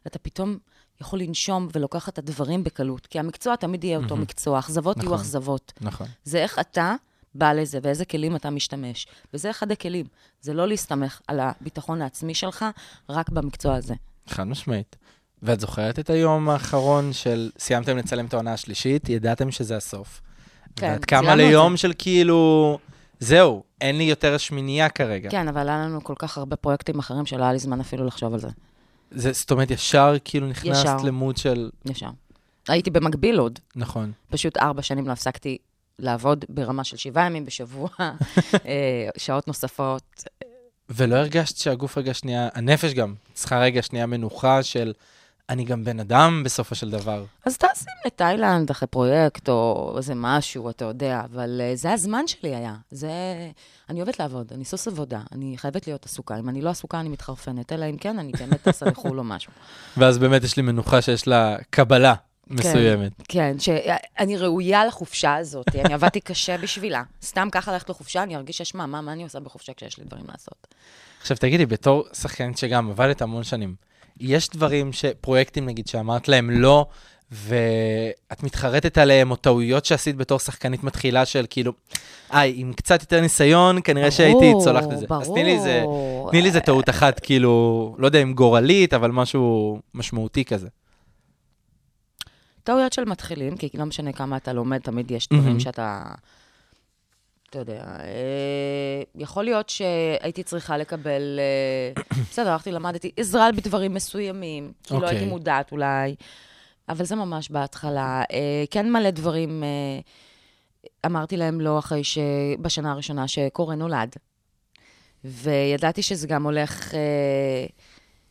אתה פתאום יכול לנשום ולוקח את הדברים בקלות. כי המקצוע תמיד יהיה אותו מקצוע, אכזבות יהיו נכון. אכזבות. נכון. זה איך אתה בא לזה ואיזה כלים אתה משתמש. וזה אחד הכלים. זה לא להסתמך על הביטחון העצמי שלך רק במקצוע הזה. חד משמעית. ואת זוכרת את היום האחרון של סיימתם לצלם את העונה השלישית, ידעתם שזה הסוף. כן, ואת קמה ליום של כאילו, זהו, אין לי יותר שמינייה כרגע. כן, אבל היה לנו כל כך הרבה פרויקטים אחרים שלא היה לי זמן אפילו לחשוב על זה. זה, זאת אומרת, ישר כאילו נכנסת ישר. למוד של... ישר. הייתי במקביל עוד. נכון. פשוט ארבע שנים לא הפסקתי לעבוד ברמה של שבעה ימים בשבוע, אה, שעות נוספות. ולא הרגשת שהגוף רגע שנייה, הנפש גם, צריכה רגע שנייה מנוחה של אני גם בן אדם בסופו של דבר. אז טסים לתאילנד אחרי פרויקט או איזה משהו, אתה יודע, אבל אה, זה הזמן שלי היה. זה... אני אוהבת לעבוד, אני סוס עבודה, אני חייבת להיות עסוקה. אם אני לא עסוקה, אני מתחרפנת, אלא אם כן, אני באמת טסה לחו"ל או משהו. ואז באמת יש לי מנוחה שיש לה קבלה מסוימת. כן, שאני ראויה לחופשה הזאת, אני עבדתי קשה בשבילה. סתם ככה ללכת לחופשה, אני ארגיש אשמה, מה, מה אני עושה בחופשה כשיש לי דברים לעשות? עכשיו תגידי, בתור שחקנית שגם עבדת המון שנים, יש דברים, ש... פרויקטים נגיד, שאמרת להם לא, ואת מתחרטת עליהם, או טעויות שעשית בתור שחקנית מתחילה של כאילו, איי, עם קצת יותר ניסיון, כנראה שהייתי צולחת את זה. אז תני לי איזה, ברור. תני לי איזה טעות אחת, כאילו, לא יודע אם גורלית, אבל משהו משמעותי כזה. טעויות של מתחילים, כי לא משנה כמה אתה לומד, תמיד יש דברים מהמם. שאתה... אתה יודע, אה, יכול להיות שהייתי צריכה לקבל, אה, בסדר, הלכתי, למדתי עזרה בדברים מסוימים, כי לא אוקיי. הייתי מודעת אולי, אבל זה ממש בהתחלה. אה, כן מלא דברים, אמרתי להם לא אחרי ש... בשנה הראשונה שקורא נולד. וידעתי שזה גם הולך,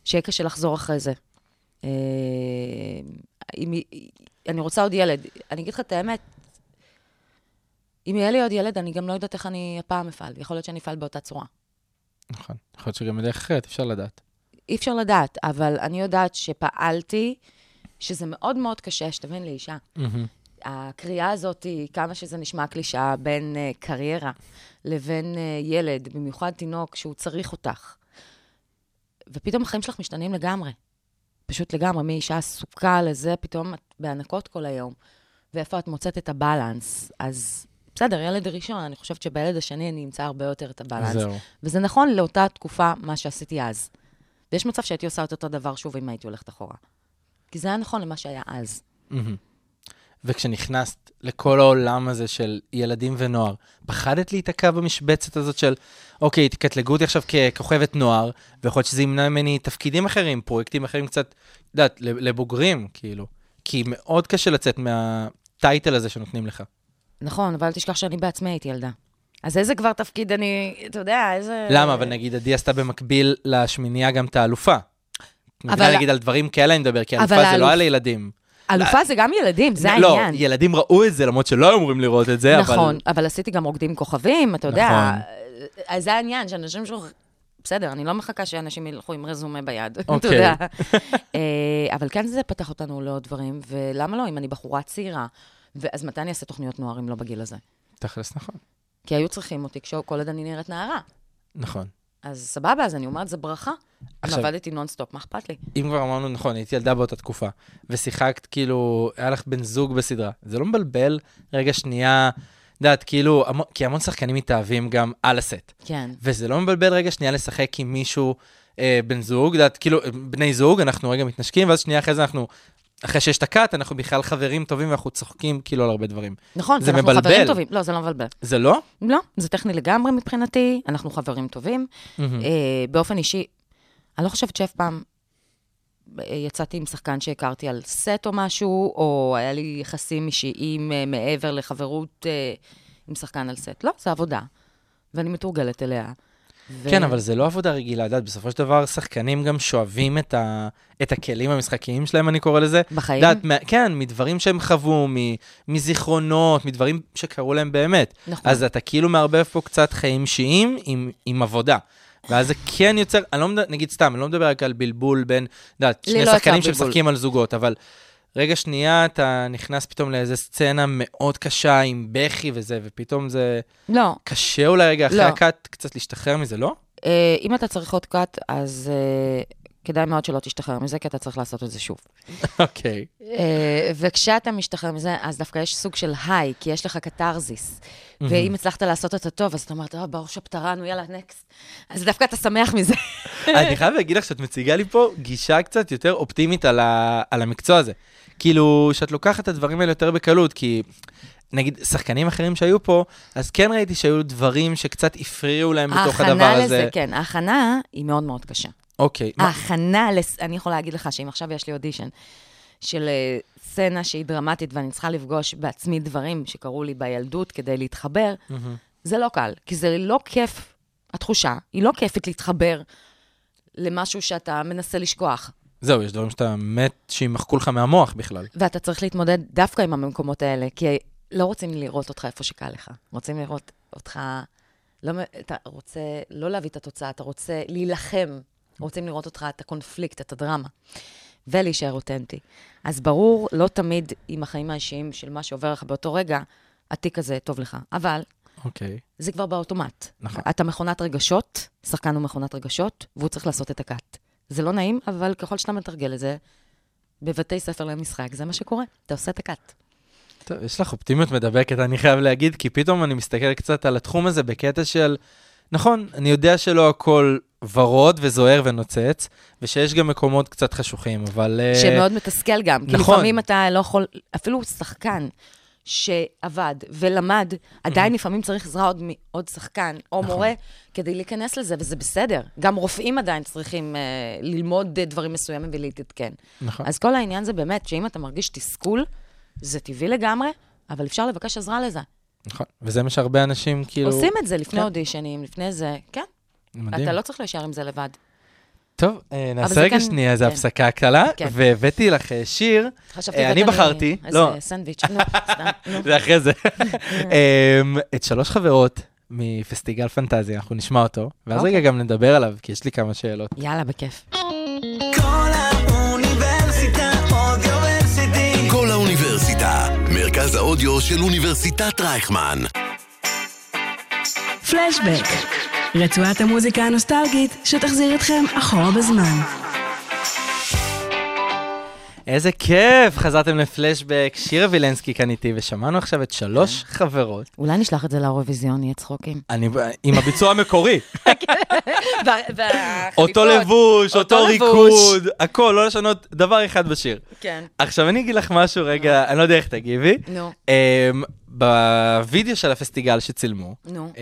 שיהיה קשה לחזור אחרי זה. אם, אני רוצה עוד ילד. אני אגיד לך את האמת, אם יהיה לי עוד ילד, אני גם לא יודעת איך אני הפעם אפעל. יכול להיות שאני אפעל באותה צורה. נכון. יכול להיות שגם בדרך אחרת, אפשר לדעת. אי אפשר לדעת, אבל אני יודעת שפעלתי, שזה מאוד מאוד קשה, שתבין לאישה. הקריאה הזאת, היא, כמה שזה נשמע קלישאה, בין uh, קריירה לבין uh, ילד, במיוחד תינוק שהוא צריך אותך. ופתאום החיים שלך משתנים לגמרי. פשוט לגמרי, מאישה עסוקה לזה, פתאום את בהנקות כל היום. ואיפה את מוצאת את הבלנס. אז בסדר, ילד ראשון, אני חושבת שבילד השני אני אמצא הרבה יותר את הבלנס. זהו. וזה נכון לאותה תקופה, מה שעשיתי אז. ויש מצב שהייתי עושה את אותו דבר שוב אם הייתי הולכת אחורה. כי זה היה נכון למה שהיה אז. מהמם. וכשנכנסת לכל העולם הזה של ילדים ונוער, פחדת להיתקע במשבצת הזאת של, אוקיי, תקטלגו אותי עכשיו ככוכבת נוער, ויכול להיות שזה ימנע ממני תפקידים אחרים, פרויקטים אחרים קצת, את יודעת, לבוגרים, כאילו. כי מאוד קשה לצאת מהטייטל הזה שנותנים לך. נכון, אבל אל תשכח שאני בעצמי הייתי ילדה. אז איזה כבר תפקיד אני, אתה יודע, איזה... למה? אבל נגיד, עדי עשתה במקביל לשמינייה גם את האלופה. אבל... נגיד על דברים כאלה אני מדבר, כי אבל אלופה זה לא על ילדים. אלופה זה גם ילדים, זה לא, העניין. ילדים ראו את זה, למרות שלא אמורים לראות את זה, אבל... נכון, אבל עשיתי גם רוקדים עם כוכבים, אתה יודע. נכון. אז זה העניין, שאנשים שוב... בסדר, אני לא מחכה שאנשים ילכו עם רזומה ביד, אתה אוקיי. יודע. אה, אבל כן זה פתח אותנו לעוד דברים, ולמה לא, אם אני בחורה צעירה, ואז מתי אני אעשה תוכניות נוער אם לא בגיל הזה? תכלס נכון. כי היו צריכים אותי כשכל עוד אני נראית נערה. נכון. אז סבבה, אז אני אומרת, זה ברכה. אני עכשיו- עבדתי נונסטופ, מה אכפת לי? אם כבר אמרנו, נכון, הייתי ילדה באותה תקופה, ושיחקת, כאילו, היה לך בן זוג בסדרה. זה לא מבלבל רגע שנייה, את יודעת, כאילו, המון- כי המון שחקנים מתאהבים גם על הסט. כן. וזה לא מבלבל רגע שנייה לשחק עם מישהו, אה, בן זוג, את יודעת, כאילו, בני זוג, אנחנו רגע מתנשקים, ואז שנייה אחרי זה אנחנו, אחרי שיש את הקאט, אנחנו בכלל חברים טובים ואנחנו צוחקים כאילו על הרבה דברים. נכון, זה אנחנו מבלבל. חברים טובים. לא, זה לא מבלבל. זה לא? לא, זה טכני לגמרי מבחינתי, אנחנו חברים טובים. מהמם. אה, באופן אישי, אני לא חושבת שאף פעם אה, יצאתי עם שחקן שהכרתי על סט או משהו, או היה לי יחסים אישיים אה, מעבר לחברות אה, עם שחקן על סט. לא, זה עבודה, ואני מתורגלת אליה. ו- כן, אבל זה לא עבודה רגילה, את יודעת, בסופו של דבר שחקנים גם שואבים את, ה... את הכלים המשחקיים שלהם, אני קורא לזה. בחיים? יודעת, מה... כן, מדברים שהם חוו, מ... מזיכרונות, מדברים שקרו להם באמת. נכון. אז אתה כאילו מערבב פה קצת חיים אישיים עם, עם עבודה. ואז זה כן יוצר, אני לא מדבר, נגיד סתם, אני לא מדבר רק על בלבול בין, את יודעת, שני לא שחקנים. שמשחקים על זוגות, אבל רגע שנייה אתה נכנס פתאום לאיזה סצנה מאוד קשה עם בכי וזה, ופתאום זה לא, קשה אולי רגע אחרי לא. הקאט קצת להשתחרר מזה, לא? אה, אם אתה צריך עוד קאט, אז אה, כדאי מאוד שלא תשתחרר מזה, כי אתה צריך לעשות את זה שוב. אוקיי. אה, וכשאתה משתחרר מזה, אז דווקא יש סוג של היי, כי יש לך קתרזיס. ואם הצלחת לעשות את הטוב, אז אתה אומר, טוב, ברור שפטרנו, יאללה, נקסט. אז דווקא אתה שמח מזה. אני חייב להגיד לך שאת מציגה לי פה גישה קצת יותר אופטימית על, ה... על המקצוע הזה. כאילו, שאת לוקחת את הדברים האלה יותר בקלות, כי נגיד, שחקנים אחרים שהיו פה, אז כן ראיתי שהיו דברים שקצת הפריעו להם בתוך הדבר ההכנה הזה. לזה, כן, ההכנה היא מאוד מאוד קשה. אוקיי. ההכנה, לס... אני יכולה להגיד לך שאם עכשיו יש לי אודישן של אה, סצנה שהיא דרמטית ואני צריכה לפגוש בעצמי דברים שקרו לי בילדות כדי להתחבר, מהמם. זה לא קל, כי זה לא כיף, התחושה היא לא כיפית להתחבר למשהו שאתה מנסה לשכוח. זהו, יש דברים שאתה מת שימחקו לך מהמוח בכלל. ואתה צריך להתמודד דווקא עם המקומות האלה, כי לא רוצים לראות אותך איפה שקל לך. רוצים לראות אותך, לא, אתה רוצה לא להביא את התוצאה, אתה רוצה להילחם. רוצים לראות אותך, את הקונפליקט, את הדרמה. ולהישאר אותנטי. אז ברור, לא תמיד עם החיים האישיים של מה שעובר לך באותו רגע, התיק הזה טוב לך. אבל אוקיי. זה כבר באוטומט. נכון. אתה מכונת רגשות, שחקן הוא מכונת רגשות, והוא צריך לעשות את הקאט. זה לא נעים, אבל ככל שאתה מתרגל את זה, בבתי ספר למשחק, זה מה שקורה. אתה עושה את הקאט. טוב, יש לך אופטימיות מדבקת, אני חייב להגיד, כי פתאום אני מסתכל קצת על התחום הזה בקטע של, נכון, אני יודע שלא הכל ורוד וזוהר ונוצץ, ושיש גם מקומות קצת חשוכים, אבל... אה, שמאוד מתסכל גם. כי נכון. לפעמים אתה לא יכול, אפילו שחקן שעבד ולמד, עדיין לפעמים צריך עזרה עוד, עוד שחקן או נכון. מורה כדי להיכנס לזה, וזה בסדר. גם רופאים עדיין צריכים אה, ללמוד אה, דברים מסוימים ולהתעדכן. נכון. אז כל העניין זה באמת שאם אתה מרגיש תסכול, זה טבעי לגמרי, אבל אפשר לבקש עזרה לזה. נכון, וזה מה שהרבה אנשים כאילו... עושים את זה לפני כן. אודישנים, לפני זה, כן. מדהים. אתה לא צריך להישאר עם זה לבד. טוב, אה, נעשה רגע שנייה איזה כן. הפסקה קלה, כן. והבאתי לך אה, שיר, אה, אני בחרתי, איזה לא. סנדוויץ', נו, סתם, נו. זה אחרי זה, את שלוש חברות מפסטיגל פנטזיה, אנחנו נשמע אותו, ואז אוקיי. רגע גם נדבר עליו, כי יש לי כמה שאלות. יאללה, בכיף. כל האוניברסיטה מרכז האודיו של אוניברסיטת רייכמן. פלשבק, רצועת המוזיקה הנוסטלגית שתחזיר אתכם אחורה בזמן. איזה כיף, חזרתם לפלשבק, שירה וילנסקי כאן איתי, ושמענו עכשיו את שלוש חברות. אולי נשלח את זה לאירוויזיון, יהיה צחוקים. אני, עם הביצוע המקורי, והחליפות. אותו לבוש, אותו. ריקוד, הכל, לא לשנות דבר אחד בשיר. כן. עכשיו אני אגיד לך משהו רגע, אני לא יודע איך תגיבי. נו, אמ, בווידאו של הפסטיגל שצילמו, נו.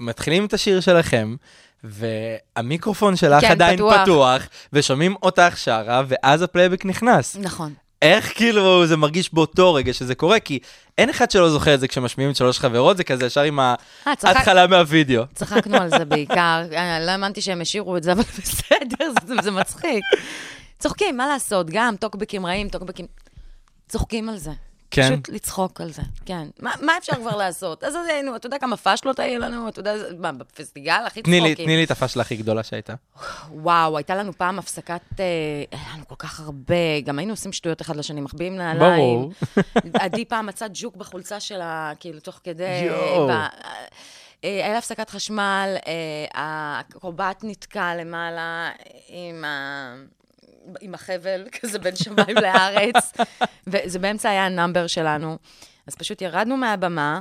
מתחילים את השיר שלכם, והמיקרופון שלך כן, עדיין פתוח. פתוח, ושומעים אותך שרה, ואז הפלייבק נכנס. נכון. איך כאילו זה מרגיש באותו רגע שזה קורה? כי אין אחד שלא זוכר את זה כשמשמיעים את שלוש חברות, זה כזה ישר עם אה, ההתחלה מהווידאו. צחקנו על זה בעיקר. אה, לא האמנתי שהם השאירו את זה, אבל בסדר, זה מצחיק. צוחקים, מה לעשות? גם טוקבקים רעים, טוקבקים... צוחקים על זה. כן? פשוט לצחוק על זה, כן. מה, מה אפשר כבר לעשות? אז היינו, אתה יודע כמה פאשלות היו לנו? אתה יודע, מה, בפסטיגל הכי צחוקים. תני לי את הפאשלה הכי גדולה שהייתה. וואו, הייתה לנו פעם הפסקת, אה, היה לנו כל כך הרבה, גם היינו עושים שטויות אחד לשני, מחביאים נעליים. ברור. עדי פעם מצא ג'וק בחולצה שלה, כאילו, תוך כדי... יואו. ב- אה, היה לה הפסקת חשמל, אה, הקרובט נתקע למעלה עם ה... עם החבל, כזה בין שמיים לארץ, וזה באמצע היה ה number שלנו. אז פשוט ירדנו מהבמה,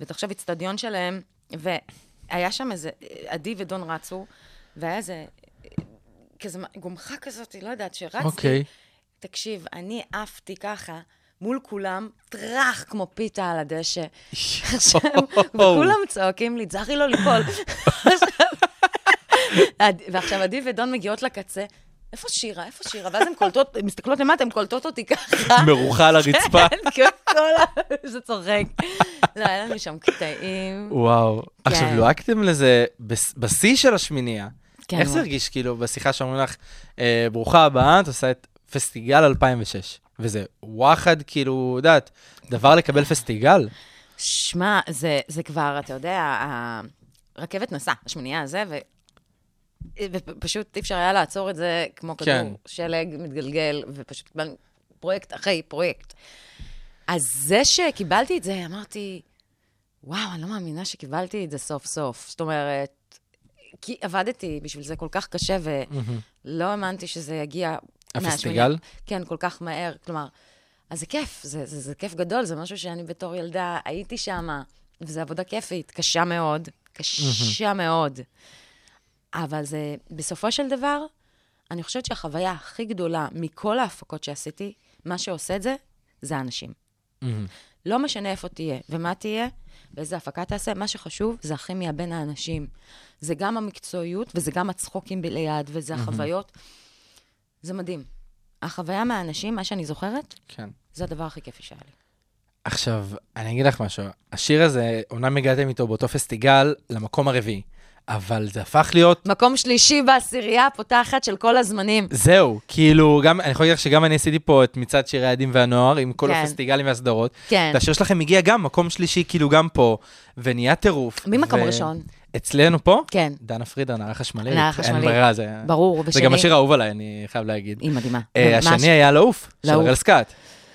ותחשוב, אצטדיון שלם, והיה שם איזה, עדי ודון רצו, והיה איזה, כזה גומחה כזאת, לא יודעת, שרצתי. אוקיי. תקשיב, אני עפתי ככה. מול כולם, טראח כמו פיתה על הדשא. עכשיו, וכולם צועקים לי, תזכרי לא ליפול. ועכשיו עדי ודון מגיעות לקצה, איפה שירה? איפה שירה? ואז הן קולטות, הן מסתכלות למטה, הן קולטות אותי ככה. מרוחה על הרצפה. כן, כל ה... זה צוחק. לא, היה לנו שם קטעים. וואו. עכשיו, כן. לוהקתם לזה בס- בשיא של השמינייה. כן, איך זה. הרגיש, כאילו, בשיחה שאומרים לך, אה, ברוכה הבאה, את עושה את פסטיגל 2006. וזה וואחד, כאילו, יודעת, דבר לקבל פסטיגל. שמע, זה, זה כבר, אתה יודע, הרכבת נסעה, השמינייה הזה, ו... ופשוט אי אפשר היה לעצור את זה כמו כדור כן. שלג מתגלגל, ופשוט פרויקט אחרי פרויקט. אז זה שקיבלתי את זה, אמרתי, וואו, אני לא מאמינה שקיבלתי את זה סוף סוף. זאת אומרת, כי עבדתי בשביל זה כל כך קשה, ולא האמנתי שזה יגיע... הפסטיגל? כן, כל כך מהר. כלומר, אז זה כיף, זה, זה, זה כיף גדול, זה משהו שאני בתור ילדה הייתי שם, וזו עבודה כיפית, קשה מאוד, קשה מאוד. אבל זה, בסופו של דבר, אני חושבת שהחוויה הכי גדולה מכל ההפקות שעשיתי, מה שעושה את זה, זה האנשים. לא משנה איפה תהיה ומה תהיה, ואיזה הפקה תעשה, מה שחשוב זה הכימיה בין האנשים. זה גם המקצועיות וזה גם הצחוקים ליד, וזה החוויות. זה מדהים. החוויה מהאנשים, מה שאני זוכרת, כן. זה הדבר הכי כיפי שהיה לי. עכשיו, אני אגיד לך משהו. השיר הזה, אומנם הגעתם איתו באותו פסטיגל למקום הרביעי, אבל זה הפך להיות... מקום שלישי בעשירייה הפותחת של כל הזמנים. זהו, כאילו, גם, אני יכול להגיד לך שגם אני עשיתי פה את מצעד שירי הילדים והנוער, עם כל כן. הפסטיגלים והסדרות. כן. והשיר שלכם הגיע גם מקום שלישי, כאילו, גם פה, ונהיה טירוף. מי מקום ו- ראשון? אצלנו פה? כן. דנה פרידה, נערה חשמלית. נערה אין חשמלית. ברירה, זה... ברור, זה ושני... גם השיר האהוב עליי, אני חייב להגיד. היא מדהימה. אה. השני היה לעוף, של. אראל סקאט.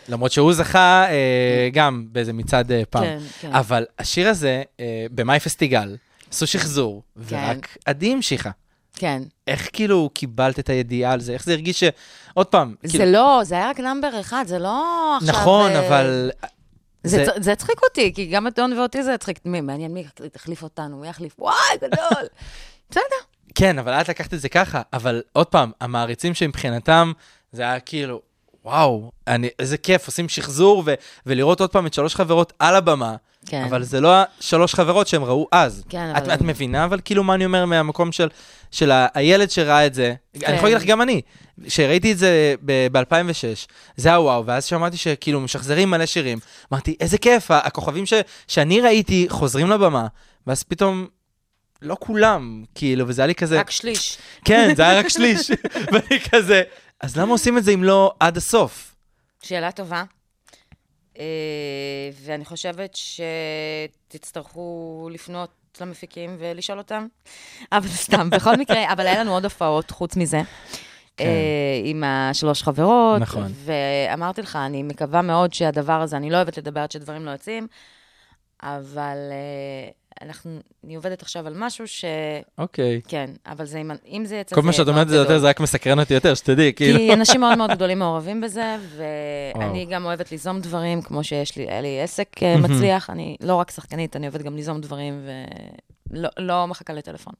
למרות שהוא זכה אה, גם באיזה מצעד אה, פעם. כן, כן. אבל השיר הזה, אה, במאי פסטיגל, עשו שחזור, כן. ורק עדי המשיכה. כן. איך כאילו קיבלת את הידיעה על זה? איך זה הרגיש ש... עוד פעם, זה כאילו... לא, זה היה רק נאמבר אחד, זה לא עכשיו... נכון, אה, אבל... זה, זה... זה הצחיק אותי, כי גם את דון ואותי זה הצחיק. מי, מעניין מי תחליף אותנו, מי יחליף? וואי, גדול. בסדר. כן, אבל את לקחת את זה ככה. אבל עוד פעם, המעריצים שמבחינתם, זה היה כאילו, וואו, אני, איזה כיף, עושים שחזור, ו, ולראות עוד פעם את שלוש חברות על הבמה. כן. אבל זה לא השלוש חברות שהם ראו אז. כן, את, אבל- את מבינה, אבל כאילו מה אני אומר מהמקום של, של ה- הילד שראה את זה. כן. אני יכול להגיד לך, גם אני, כשראיתי את זה ב-2006, זה היה וואו, ואז שמעתי שכאילו משחזרים מלא שירים. אמרתי, איזה כיף, הכוכבים ש, שאני ראיתי חוזרים לבמה, ואז פתאום, לא כולם, כאילו, וזה היה לי כזה, רק שליש. כן, זה היה רק שליש. ואני כזה, אז למה עושים את זה אם לא עד הסוף? שאלה טובה. אה, ואני חושבת שתצטרכו לפנות למפיקים ולשאול אותם. אבל סתם, בכל מקרה, אבל היה לנו עוד הופעות חוץ מזה. כן. אה, עם השלוש חברות. נכון. ואמרתי לך, אני מקווה מאוד שהדבר הזה, אני לא אוהבת לדבר עד שדברים לא יוצאים, אבל אה, אנחנו, אני עובדת עכשיו על משהו ש... אוקיי. כן, אבל זה, אם- אם זה יצא, כל מה שאת אומרת זה יותר. זה רק מסקרן אותי יותר, שתדעי, כאילו. כי אנשים מאוד מאוד גדולים מעורבים בזה, ואני. גם אוהבת ליזום דברים, כמו שיש לי, היה לי עסק אה, מצליח, אני לא רק שחקנית, אני אוהבת גם ליזום דברים, ולא לא מחכה לטלפון.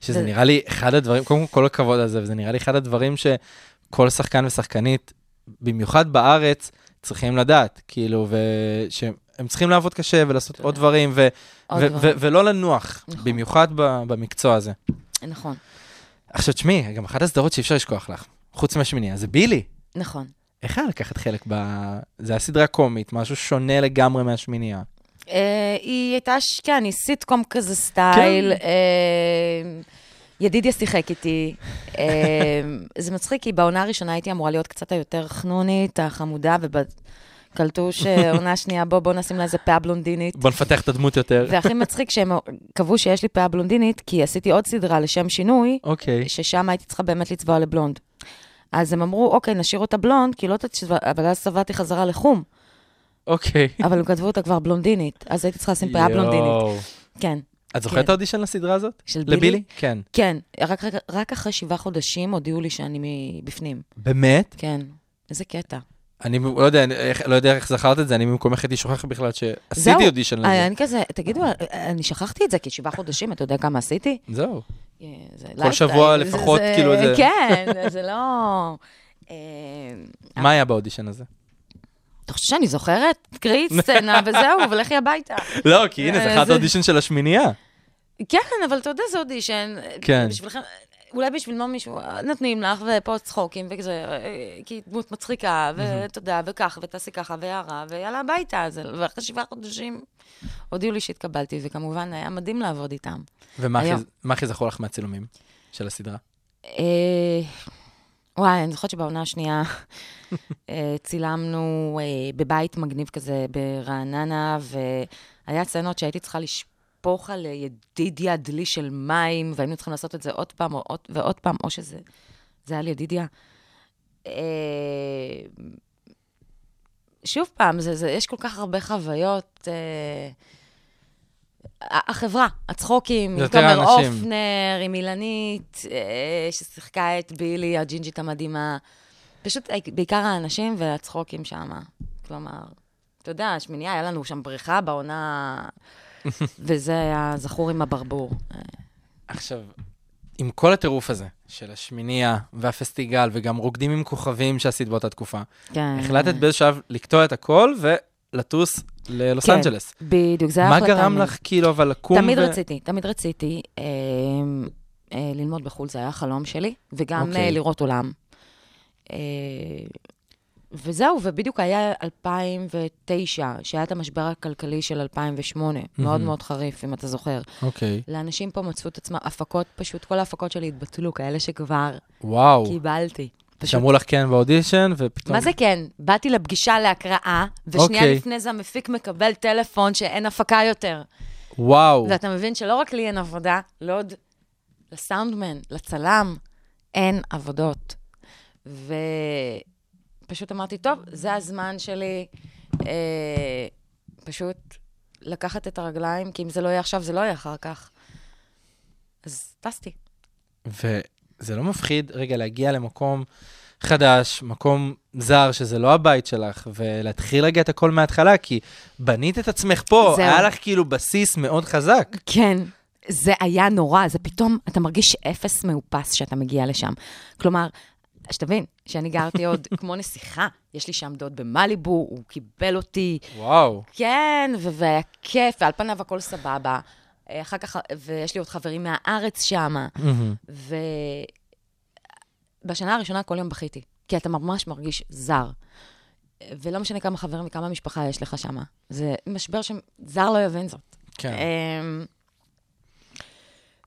שזה זה- נראה לי אחד הדברים, קודם כל כל הכבוד על זה, וזה נראה לי אחד הדברים שכל שחקן ושחקנית, במיוחד בארץ, צריכים לדעת, כאילו, ושהם צריכים לעבוד קשה ולעשות עוד דברים, ו- עוד ו- דברים. ו- ולא לנוח, נכון. במיוחד ב- במקצוע הזה. נכון, עכשיו, תשמעי, גם אחת הסדרות שאי אפשר לשכוח לך, חוץ מהשמינייה, זה בילי. נכון. איך היה לקחת חלק ב... זה היה סדרה קומית, משהו שונה לגמרי מהשמינייה. אה, היא הייתה, כן, היא סיטקום כזה סטייל. כן. אה, ידידיה שיחק איתי. אה, זה מצחיק, כי בעונה הראשונה הייתי אמורה להיות קצת היותר חנונית, החמודה, וקלטו שעונה שנייה, בוא, בוא נשים לה איזה פאה בלונדינית. בוא נפתח את הדמות יותר. והכי מצחיק שהם קבעו שיש לי פאה בלונדינית, כי עשיתי עוד סדרה לשם שינוי, אוקיי. ששם הייתי צריכה באמת לצבוע לבלונד. אז הם אמרו, אוקיי, נשאיר אותה בלונד, כי לא תצבע, אבל אז צבעתי חזרה לחום, אוקיי. אבל הם כתבו אותה כבר בלונדינית, אז הייתי צריכה לשים פאה בלונדינית. כן. את זוכרת את כן. האודישן לסדרה הזאת? של בילי? לבילי? כן. כן, רק, רק, רק אחרי שבעה חודשים הודיעו לי שאני מבפנים. באמת? כן, איזה קטע. אני לא יודע, אני- איך- לא יודע איך זכרת את זה, אני במקומך הייתי שוכח בכלל. שעשיתי אודישן לזה. אה, אני כזה, תגידו, אני שכחתי את זה, כי שבעה חודשים, אתה יודע כמה עשיתי? זהו. אה, כל שבוע לפחות, כאילו, זה- כן, זה לא... אה, מה היה באודישן הזה? אתה חושב שאני זוכרת? תקראי סצנה וזהו, ולכי הביתה. לא, כי הנה, אה, זה- האודישן של השמינייה. כן, אבל אתה יודע, זה אודישן. כן. בשבילכם, אולי בשביל מה מישהו, נותנים לך, ופה צחוקים, וכזה, אה, כי דמות מצחיקה, ואתה יודע, וכך, ותעשי ככה, והערה, ויאללה הביתה. אז- ואחרי שבעה חודשים הודיעו לי שהתקבלתי, וכמובן, היה מדהים לעבוד איתם. ומה הכי- זכור לך מהצילומים של הסדרה? אה, וואי, אני זוכרת שבעונה השנייה אה, צילמנו בבית מגניב כזה ברעננה, והיה סצנות שהייתי צריכה לשפוך על ידידיה דלי של מים, והיינו צריכים לעשות את זה עוד פעם או עוד, ועוד פעם, או שזה זה היה לידידיה. אה, שוב פעם, זה, זה, יש כל כך הרבה חוויות. אה, החברה, הצחוקים, עם תומר. אופנר, עם אילנית, אה, ששיחקה את בילי, הג'ינג'ית המדהימה. פשוט אה, בעיקר האנשים והצחוקים שם. כלומר, אתה יודע, שמינייה, היה לנו שם בריכה בעונה, וזה היה זכור עם הברבור. עכשיו, עם כל הטירוף הזה של השמינייה והפסטיגל, וגם רוקדים עם כוכבים שעשית באותה תקופה, כן. החלטת באיזשהו שלב לקטוע את הכל ולטוס ללוס כן, אנג'לס. בדיוק, זה היה מה החלטה. גרם מ- לך כאילו אבל לקום תמיד ו... רציתי, תמיד רציתי אה, אה, ללמוד בחו"ל, זה היה החלום שלי, וגם אוקיי. אה, לראות עולם. אה, וזהו, ובדיוק היה 2009, שהיה את המשבר הכלכלי של 2008, מאוד מאוד חריף, אם אתה זוכר. אוקיי. לאנשים פה מצאו את עצמם, הפקות, פשוט כל ההפקות שלי התבטלו, כאלה שכבר וואו. קיבלתי. פשוט שאמרו לך כן באודישן, ופתאום... מה זה כן? באתי לפגישה להקראה, ושנייה אוקיי. לפני זה המפיק מקבל טלפון שאין הפקה יותר. וואו. ואתה מבין שלא רק לי אין עבודה, לעוד לסאונדמן, לצלם, אין עבודות. ופשוט אמרתי, טוב, זה הזמן שלי אה, פשוט לקחת את הרגליים, כי אם זה לא יהיה עכשיו, זה לא יהיה אחר כך. אז טסתי. וזה לא מפחיד רגע להגיע למקום חדש, מקום זר, שזה לא הבית שלך, ולהתחיל רגע את הכל מההתחלה, כי בנית את עצמך פה, זהו. היה לך כאילו בסיס מאוד חזק. כן, זה היה נורא, זה פתאום, אתה מרגיש אפס מאופס כשאתה מגיע לשם. כלומר, שתבין, שאני גרתי עוד כמו נסיכה, יש לי שם דוד במליבו, הוא קיבל אותי, וואו. כן, ו- והיה כיף, ועל פניו הכל סבבה. אה, אחר כך, ויש לי עוד חברים מהארץ שם. ובשנה הראשונה כל יום בכיתי, כי אתה ממש מרגיש זר. ולא משנה כמה חברים וכמה משפחה יש לך שם. זה משבר שזר לא יבין זאת. כן. אמ,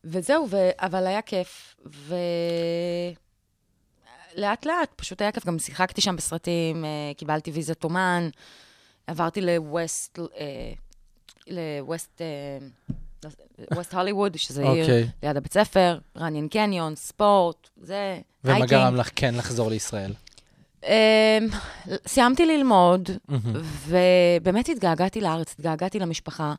וזהו, ו... אבל היה כיף, ולאט לאט, פשוט היה כיף. גם שיחקתי שם בסרטים, אה, קיבלתי ויזת אומן, עברתי לווסט, אה, לווסט, אה, ווסט הוליווד, שזה עיר אוקיי. ליד הבית ספר, Runyon Canyon, ספורט, זה... ומה hiking. גרם לך כן לחזור לישראל? אמ, סיימתי ללמוד, מהמם. ובאמת התגעגעתי לארץ, התגעגעתי למשפחה.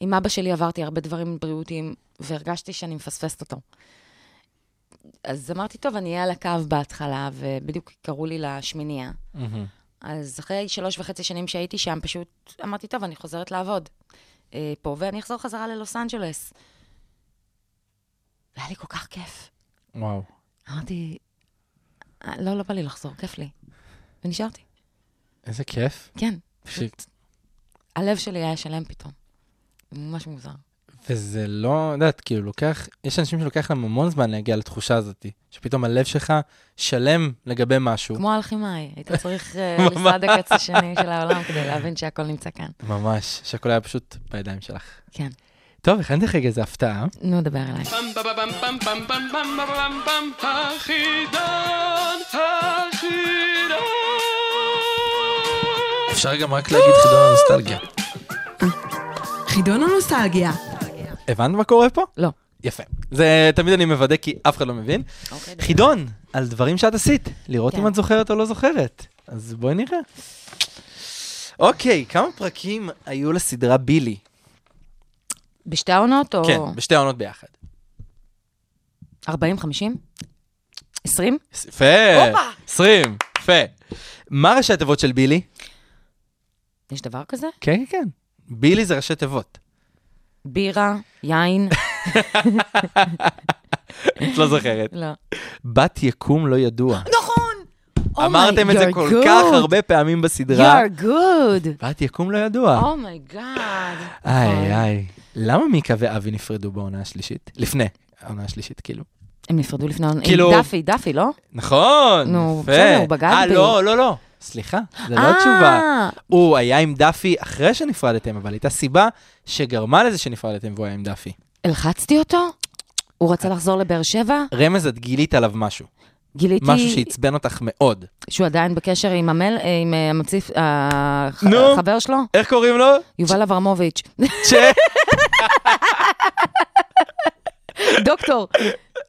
עם אבא שלי עברתי הרבה דברים בריאותיים, והרגשתי שאני מפספסת אותו. אז אמרתי, טוב, אני אהיה על הקו בהתחלה, ובדיוק קראו לי לשמינייה. מהמם. אז אחרי שלוש וחצי שנים שהייתי שם, פשוט אמרתי, טוב, אני חוזרת לעבוד אה, פה, ואני אחזור חזרה ללוס אנג'לס. והיה לי כל כך כיף. וואו. אמרתי, "אה, לא, לא בא לי לחזור, כיף לי. ונשארתי, איזה כיף. כן. פשוט. הלב שלי היה שלם פתאום. ממש מוזר. וזה לא, את יודעת, כאילו לוקח, יש אנשים שלוקח להם המון זמן להגיע לתחושה הזאת, שפתאום הלב שלך שלם לגבי משהו. כמו אלכימאי, היית צריך אה. לנסוע עד הקץ השני של העולם כדי להבין שהכל נמצא כאן. ממש, שהכל היה פשוט בידיים שלך. כן. טוב, הכנתי לך רגע איזה הפתעה. נו, דבר אליי. אפשר גם רק להגיד חידון הנוסטלגיה. חידון הנוסטלגיה. הבנת מה קורה פה? לא. יפה. זה תמיד אני מוודא כי אף אחד לא מבין. אוקיי, חידון על דברים שאת עשית, לראות כן. אם את זוכרת או לא זוכרת. אז בואי נראה. אוקיי, כמה פרקים היו לסדרה בילי? בשתי העונות או... כן, בשתי העונות ביחד. 40, 50? 20? יפה, 20, יפה. מה ראשי התיבות של בילי? יש דבר כזה? כן, כן, כן. בילי זה ראשי תיבות. בירה, יין? את לא זוכרת. לא. בת יקום לא ידוע. נכון! Oh אמרתם את זה כל כך הרבה פעמים בסדרה. You're good. בת יקום לא ידוע. oh my God. איי, איי. למה מיקה ואבי נפרדו בעונה השלישית? לפני העונה השלישית, כאילו. הם נפרדו לפני... עם כאילו- דאפי, דאפי, לא? נכון, נו, יפה. בסדר, הוא בגד אה, בי. לא, לא, לא. סליחה, זה לא אה, התשובה. הוא היה עם דאפי אחרי שנפרדתם, אבל הייתה סיבה שגרמה לזה שנפרדתם והוא היה עם דאפי. הלחצתי אותו? הוא רצה לחזור לבאר שבע? רמז, את גילית עליו משהו. גיליתי משהו שעצבן אותך מאוד. שהוא עדיין בקשר עם המל... אה, עם אה, המציף... נו. החבר שלו? איך קוראים לו? יובל אברמוביץ'. דוקטור.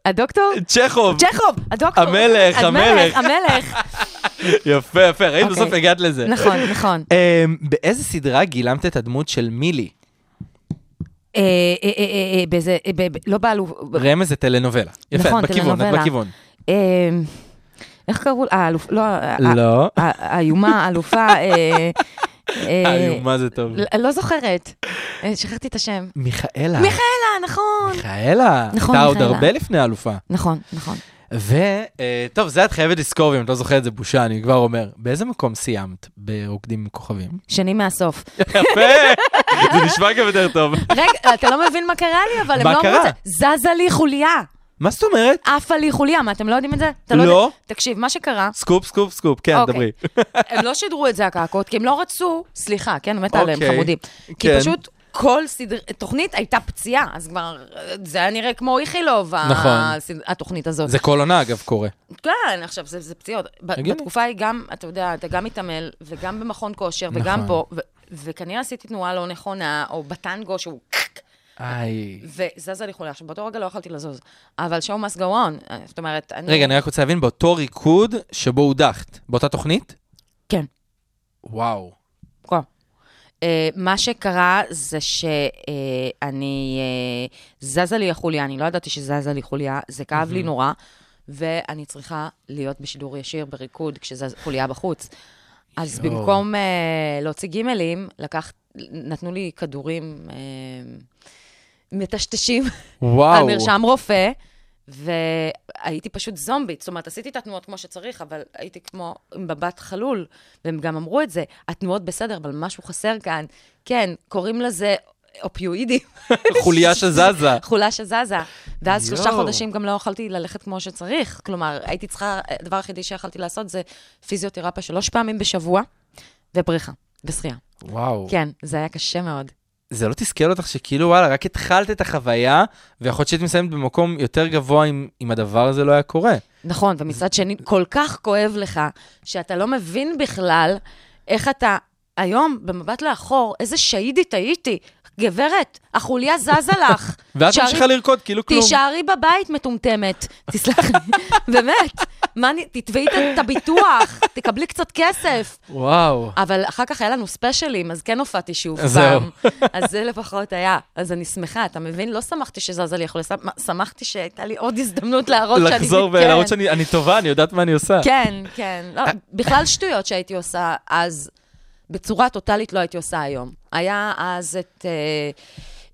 הדוקטור? צ'כוב. צ'כוב, הדוקטור. המלך, המלך. המלך. יפה, יפה, ראית אוקיי. בסוף הגעת לזה. נכון, נכון. אמ, באיזה סדרה גילמת את הדמות של מילי? אה, אה, אה, באיזה... לא באלוף... רמז זה טלנובלה. יפה, נכון, את בכיוון, את. בכיוון. אה, איך קראו? האלוף... לא... לא. האיומה, האלופה... אה, איומה זה טוב. ל- לא זוכרת. אה, שכחתי את השם. מיכאלה. מיכאלה, נכון. מיכאלה. נכון, הייתה עוד מיכאלה. הרבה לפני האלופה. נכון, נכון. ו... אה, זה את חייבת לזכור, אם את לא זוכרת זה בושה, אני כבר אומר. באיזה מקום סיימת ברוקדים עם כוכבים? שני מהסוף. יפה! זה נשמע גם יותר טוב. רגע, אתה לא מבין מה קרה לי, אבל הם לא אמרו את? זה. זזה לי חוליה. מה זאת אומרת? עפה לי חוליה. מה, אתם לא יודעים את זה? אתה לא. יודע- תקשיב, מה שקרה, סקופ, סקופ, סקופ, כן, אוקיי. דברי. הם לא שידרו את זה הקעקות, כי הם לא רצו, סליחה, כן, מתה עליהם, אוקיי, חמודים. כי כן. פשוט כל סדר... תוכנית הייתה פציעה, אז כבר, זה היה נראה כמו איכילוב, נכון. הסד- התוכנית הזאת. זה כל עונה, אגב, קורה. כן, עכשיו, זה, זה פציעות. הגיוני. בתקופה היא גם, אתה יודע, אתה גם מתעמל, וגם במכון כושר, וגם נכון. פה, ו- וכנראה עשיתי תנועה לא נכונה, או בטנגו שהוא... איי. וזזה לי חולה. עכשיו, באותו רגע לא יכולתי לזוז. אבל show must go on. אה, זאת אומרת, אני... רגע, אני רק רוצה להבין, באותו ריקוד שבו הודחת, באותה תוכנית? כן. וואו. וואו. Uh, מה שקרה זה שאני... Uh, זזה לי החוליה, אני לא ידעתי שזזה לי חוליה, זה כאב לי נורא, ואני צריכה להיות בשידור ישיר, בריקוד, כשזזה חוליה בחוץ. אז יואו. במקום uh, להוציא גימלים, לקח, נתנו לי כדורים uh, מטשטשים. על מרשם רופא, והייתי פשוט זומבית. זאת אומרת, עשיתי את התנועות כמו שצריך, אבל הייתי כמו עם מבט חלול, והם גם אמרו את זה, התנועות בסדר, אבל משהו חסר כאן. כן, קוראים לזה אופיואידים. חוליה שזזה. חולה שזזה. ואז שלושה. חודשים גם לא יכולתי ללכת כמו שצריך. כלומר, הייתי צריכה, הדבר היחידי שיכולתי לעשות זה פיזיותרפיה שלוש פעמים בשבוע, ובריכה, ושחייה. וואו. כן, זה היה קשה מאוד. זה לא תסכל אותך שכאילו, וואלה, רק התחלת את החוויה, ויכול להיות שהיית מסיימת במקום יותר גבוה אם, אם הדבר הזה לא היה קורה. נכון, ומצד שני, כל כך כואב לך, שאתה לא מבין בכלל איך אתה, היום, במבט לאחור, איזה שהידית הייתי. גברת, החוליה זזה לך. ואת ממשיכה לרקוד כאילו כלום. תישארי בבית, מטומטמת. תסלח לי. באמת. מה, תתבעי את- הביטוח, תקבלי קצת כסף. וואו. אבל אחר כך היה לנו ספיישלים, אז כן הופעתי שוב זהו. פעם. אז זה לפחות היה. אז אני שמחה, אתה מבין? לא שמחתי שזזה לי החוליה, שמ- שמחתי שהייתה לי עוד הזדמנות להראות שאני... לחזור כן. ולהראות שאני אני טובה, אני יודעת מה אני עושה. כן, כן. לא, בכלל שטויות שהייתי עושה אז, בצורה טוטאלית לא הייתי עושה היום. היה אז את אה,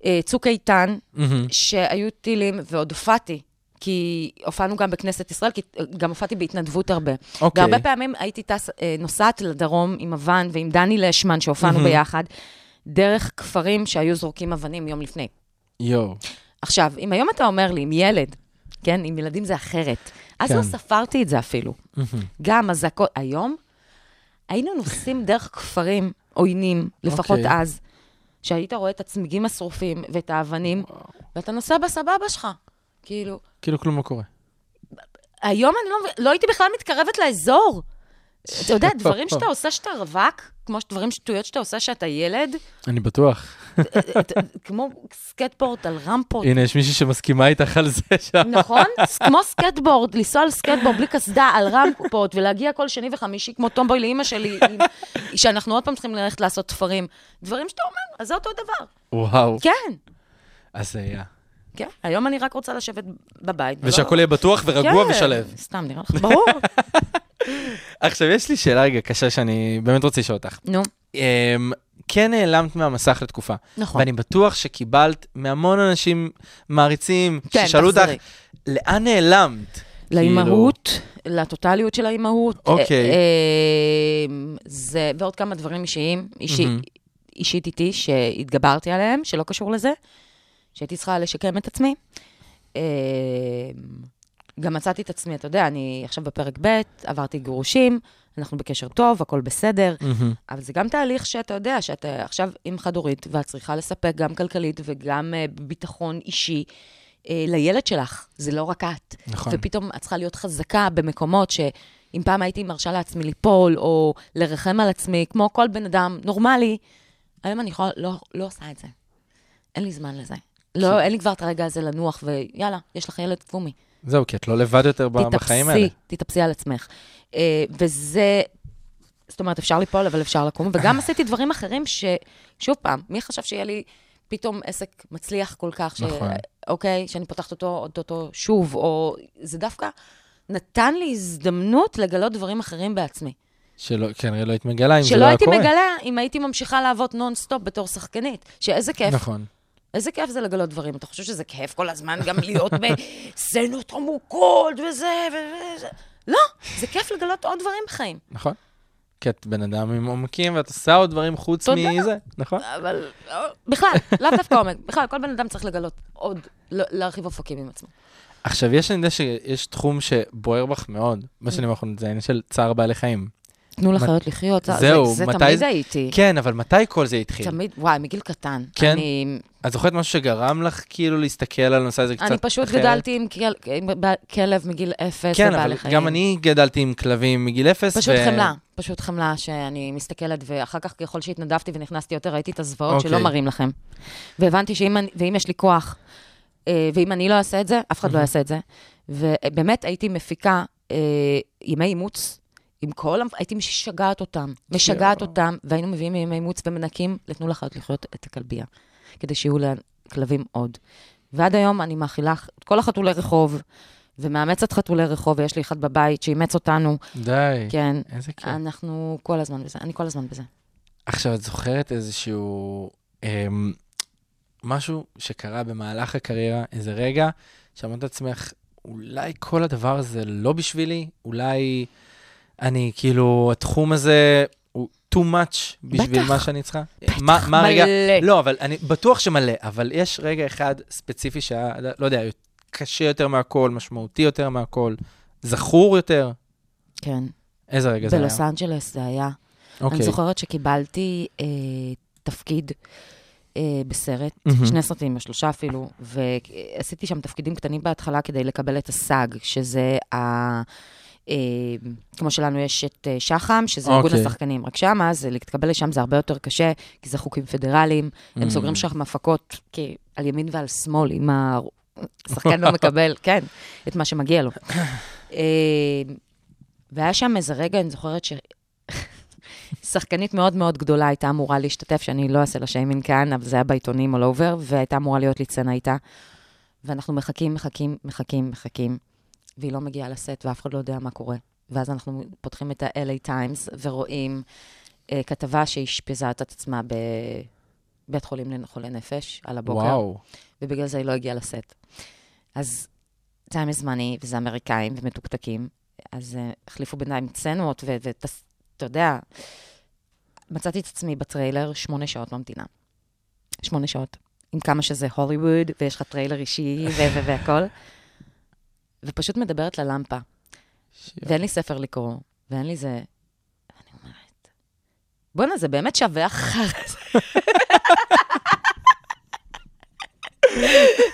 אה, צוק איתן, מהמם. שהיו טילים, ועוד הופעתי. כי הופענו גם בכנסת ישראל, כי גם הופעתי בהתנדבות הרבה. אוקיי. והרבה פעמים הייתי טס, אה, נוסעת לדרום עם הוואן ועם דני לשמן, שהופענו מהמם. ביחד, דרך כפרים שהיו זורקים אבנים יום לפני. יואו. עכשיו, אם היום אתה אומר לי, עם ילד, כן, עם ילדים זה אחרת, אז כן. לא ספרתי את זה אפילו. מהמם. גם אזעקות, היום, היינו נוסעים דרך כפרים עוינים, לפחות אוקיי. אז, שהיית רואה את הצמיגים השרופים ואת האבנים, ואתה נוסע בסבבה שלך. כאילו, כאילו כלום לא קורה. היום אני לא, לא הייתי בכלל מתקרבת לאזור. אתה יודע, דברים שאתה עושה שאתה רווק, כמו דברים שטויות שאתה עושה שאתה ילד, אני בטוח. כמו סקטבורד על רמפות, הנה, יש מישהי שמסכימה איתך על זה שם. נכון? כמו סקטבורד, לנסוע על סקטבורד בלי קסדה, על רמפות, ולהגיע כל שני וחמישי כמו tomboy לאימא שלי, שאנחנו עוד פעם צריכים ללכת לעשות תפרים. דברים שאתה אומר, אז זה אותו דבר. וואו. כן, אז זה היה. כן. היום אני רק רוצה לשבת בבית. ושהכול יהיה בטוח ורגוע כן, ושלֵו. סתם, נראה לך, ברור. עכשיו, יש לי שאלה רגע קשה שאני באמת רוצה לשאול אותך. נו, אמ, כן נעלמת מהמסך לתקופה, נכון. ואני בטוח שקיבלת מהמון אנשים מעריצים, כן, ששאלו אותך. לאן נעלמת? לאימהות, לטוטליות של האימהות. אוקיי. אה, אה, זה, ועוד כמה דברים אישיים, אישי, מהמם. אישית איתי, שהתגברתי עליהם, שלא קשור לזה, שהייתי צריכה לשקם את עצמי. אה, גם מצאתי את עצמי, אתה יודע, אני עכשיו בפרק ב', עברתי גירושים, אנחנו בקשר טוב, הכל בסדר, מהמם. אבל זה גם תהליך שאתה יודע, שאתה עכשיו עם חד-הורית, ואת צריכה לספק גם כלכלית וגם אה, ביטחון אישי אה, לילד שלך, זה לא רק את. נכון. ופתאום את צריכה להיות חזקה במקומות שאם פעם הייתי מרשה לעצמי ליפול, או לרחם על עצמי, כמו כל בן אדם נורמלי, היום אני יכולה, לא, לא עושה את זה. אין לי זמן לזה. לא, אין לי כבר את הרגע הזה לנוח, ויאללה, יש לך ילד, קומי. זהו, כי את לא לבד יותר ב- בחיים האלה. תתאפסי, תתאפסי על עצמך. אה, וזה, זאת אומרת, אפשר ליפול, אבל אפשר לקום. וגם עשיתי דברים אחרים ש... שוב פעם, מי חשב שיהיה לי פתאום עסק מצליח כל כך, ש... נכון. אוקיי, שאני פותחת אותו, אותו שוב, או... זה דווקא נתן לי הזדמנות לגלות דברים אחרים בעצמי. שלא, כנראה לא היית מגלה אם זה שלא לא היה הייתי קורה. מגלה אם הייתי ממשיכה לעבוד נונסטופ בתור שחקנית. שאיזה כיף. נכון. איזה כיף זה לגלות דברים. אתה חושב שזה כיף כל הזמן גם להיות בסצנות עמוקות וזה וזה? לא, זה כיף לגלות עוד דברים בחיים. נכון. כי את בן אדם עם עומקים ואת עושה עוד דברים חוץ. מזה, נכון? אבל אה, בכלל, לאו דווקא עומק. בכלל, כל בן אדם צריך לגלות עוד, ל- להרחיב אופקים עם עצמו. עכשיו, יש, אני יודע שיש תחום שבוער בך מאוד, בשנים האחרונות, זה העניין של צער בעלי חיים. תנו לחיות לחיות, זה- זהו, זה, זה מתי תמיד הייתי. כן, אבל מתי כל זה התחיל? תמיד, וואי, מגיל קטן. כן? אני, את זוכרת משהו שגרם לך כאילו להסתכל על הנושא הזה קצת אני אחרת? פשוט גדלתי עם כל- עם ב- כלב מגיל אפס כן, ובעלי אבל. גם אני גדלתי עם כלבים מגיל אפס. פשוט ו- חמלה, פשוט חמלה שאני מסתכלת, ואחר כך ככל שהתנדבתי ונכנסתי יותר, ראיתי את הזוועות אוקיי. שלא מראים לכם. והבנתי שאם אני- יש לי כוח, אה, ואם אני לא אעשה את זה, אף אחד לא יעשה את זה. ובאמת הייתי מפיקה אה, ימי אימוץ. עם כל, הייתי משגעת אותם, משגעת אותם, והיינו מביאים ימי אימוץ ומנקים, לתנו לחיות לחיות את הכלבייה, כדי שיהיו לכלבים עוד. ועד היום אני מאכילה את כל החתולי רחוב, ומאמצת חתולי רחוב, ויש לי אחד בבית שאימץ אותנו, די, כן. איזה כיף. אנחנו כל הזמן בזה, אני כל הזמן בזה. עכשיו, את זוכרת איזשהו... אמ, משהו שקרה במהלך הקריירה, איזה רגע, שאמרת לעצמך, אולי כל הדבר הזה לא בשבילי, אולי אני, כאילו, התחום הזה הוא too much בשביל בטח. מה שאני צריכה? בטח, מה, מה. מלא. לא, אבל אני בטוח שמלא, אבל יש רגע אחד ספציפי שהיה, לא יודע, קשה יותר מהכל, משמעותי יותר מהכל, זכור יותר. כן. איזה רגע זה היה? בלוס אנג'לס זה היה. אוקיי. אני זוכרת שקיבלתי אה, תפקיד אה, בסרט, מהמם. שני סרטים, או שלושה אפילו, ועשיתי שם תפקידים קטנים בהתחלה כדי לקבל את הסאג, שזה ה... אה, כמו שלנו יש את אה, שח"ם, שזה ארגון אוקיי. השחקנים, רק שמה, זה להתקבל לשם זה הרבה יותר קשה, כי זה חוקים פדרליים, הם Mm. סוגרים שם הפקות על ימין ועל שמאל, אם השחקן לא מקבל, כן, את מה שמגיע לו. אה, והיה שם איזה רגע, אני זוכרת ש... שחקנית מאוד מאוד גדולה הייתה אמורה להשתתף, שאני לא אעשה לה שיימינג כאן, אבל זה היה בעיתונים all over, והייתה אמורה להיות לי סצנה איתה. ואנחנו מחכים, מחכים, מחכים, מחכים, והיא לא מגיעה לסט ואף אחד לא יודע מה קורה. ואז אנחנו פותחים את ה-LA Times ורואים אה, כתבה שאשפזה את עצמה בבית חולים לחולי נפש על הבוקר, וואו. ובגלל זה היא לא הגיעה לסט. אז time is money, וזה אמריקאים ומתוקתקים, אז uh, החליפו בינתיים סצנות, ואתה יודע, מצאתי את עצמי בטריילר שמונה שעות ממתינה. שמונה שעות. עם כמה שזה הוליווד, ויש לך טריילר אישי ו- ו- והכל. ופשוט מדברת ללמפה. ואין לי ספר לקרוא, ואין לי זה... אני אומרת, בואנה, זה באמת שווה אחר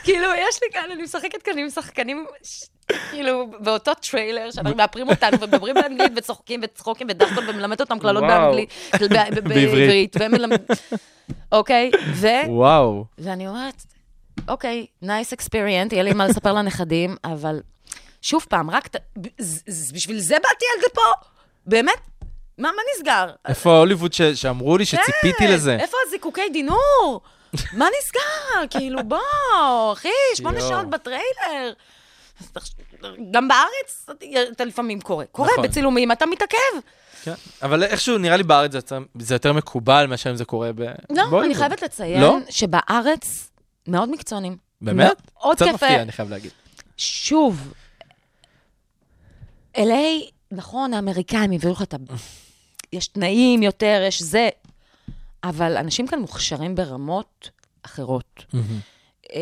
כאילו, יש לי כאן, אני משחקת כאן עם שחקנים, כאילו, באותו טריילר, שאנחנו מאפרים אותנו, ומדברים באנגלית, וצוחקים וצחוקים ודחקות, ומלמד אותם קללות. באנגלית, בעברית. אוקיי, ו... וואו. ואני אומרת, אוקיי, nice experience, יהיה לי מה לספר לנכדים, אבל שוב פעם, רק ת- בשביל זה באתי עד לפה? באמת? מה, מה נסגר? איפה הוליווד ש- שאמרו לי שציפיתי כן, לזה? איפה הזיקוקי דינור? מה נסגר? כאילו, בוא, אחי, שמונה. שעות בטריילר. גם בארץ אתה לפעמים קורה. קורה, נכון. בצילומים אתה מתעכב. כן. אבל איכשהו, נראה לי בארץ זה יותר- זה יותר מקובל מאשר אם זה קורה ב... לא, אני בהוליווד. חייבת לציין לא? שבארץ מאוד מקצוענים. באמת? מאוד קצת כיף. מפתיע, אני חייב להגיד. שוב, LA, נכון, האמריקאים הביאו לך את ה... יש תנאים יותר, יש זה, אבל אנשים כאן מוכשרים ברמות אחרות. אה,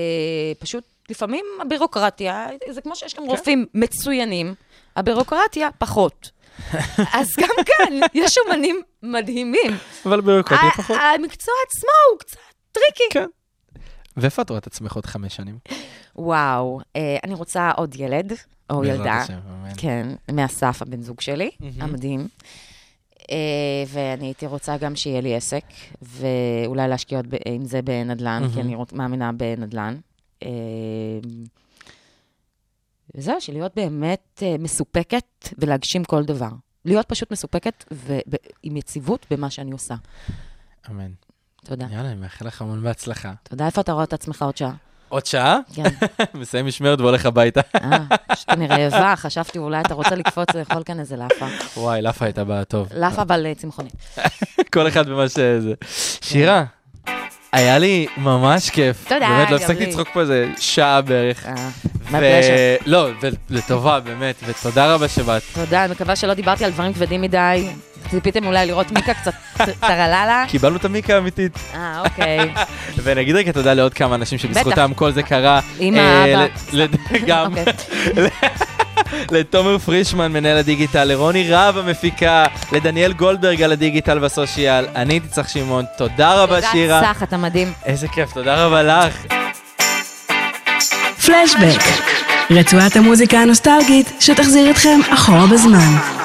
פשוט, לפעמים הבירוקרטיה, זה כמו שיש גם רופאים מצוינים, הבירוקרטיה פחות. אז גם כאן יש אומנים מדהימים. אבל ביורוקרטיה ה- פחות. המקצוע עצמו הוא קצת tricky. כן. ואיפה את רואה את עצמך עוד חמש שנים? וואו, אה, אני רוצה עוד ילד, או ילדה. השם. כן, מאסף, הבן זוג שלי. המדהים. אה, ואני הייתי רוצה גם שיהיה לי עסק, ואולי להשקיע ב- עם זה בנדל"ן, כי. אני מאמינה בנדל"ן. אה, וזהו, שלהיות באמת אה, מסופקת ולהגשים כל דבר. להיות פשוט מסופקת ועם יציבות במה שאני עושה. אמן. תודה. יאללה, אני מאחל לך המון בהצלחה. תודה, איפה אתה רואה את עצמך עוד שעה? עוד שעה? כן. מסיים משמרת והולך הביתה. אה, פשוט אני רעבה, חשבתי אולי אתה רוצה לקפוץ לאכול כאן איזה לאפה. וואי, לאפה הייתה באה טוב. לאפה אבל צמחונית. כל אחד במה שזה. שירה, היה לי ממש כיף. תודה, באמת, לא הפסקתי. לצחוק פה איזה שעה בערך. אה. לא, לטובה, באמת, ותודה רבה שבאת. תודה, אני מקווה שלא דיברתי על דברים כבדים מדי. ציפיתם אולי לראות מיקה קצת טרללה? קיבלנו את המיקה האמיתית. אה, אוקיי. ונגיד רגע תודה לעוד כמה אנשים שבזכותם כל זה קרה. אמא, אה, אבא. ל- גם. לתומר פרישמן, מנהל הדיגיטל, לרוני רהב המפיקה, לדניאל גולדברג על הדיגיטל והסושיאל. אני הייתי צריך שמעון, תודה רבה שירה. תודה, צח, אתה מדהים. איזה כיף, תודה רבה לך. פלשבק, רצועת המוזיקה הנוסטלגית שתחזיר אתכם אחורה בזמן.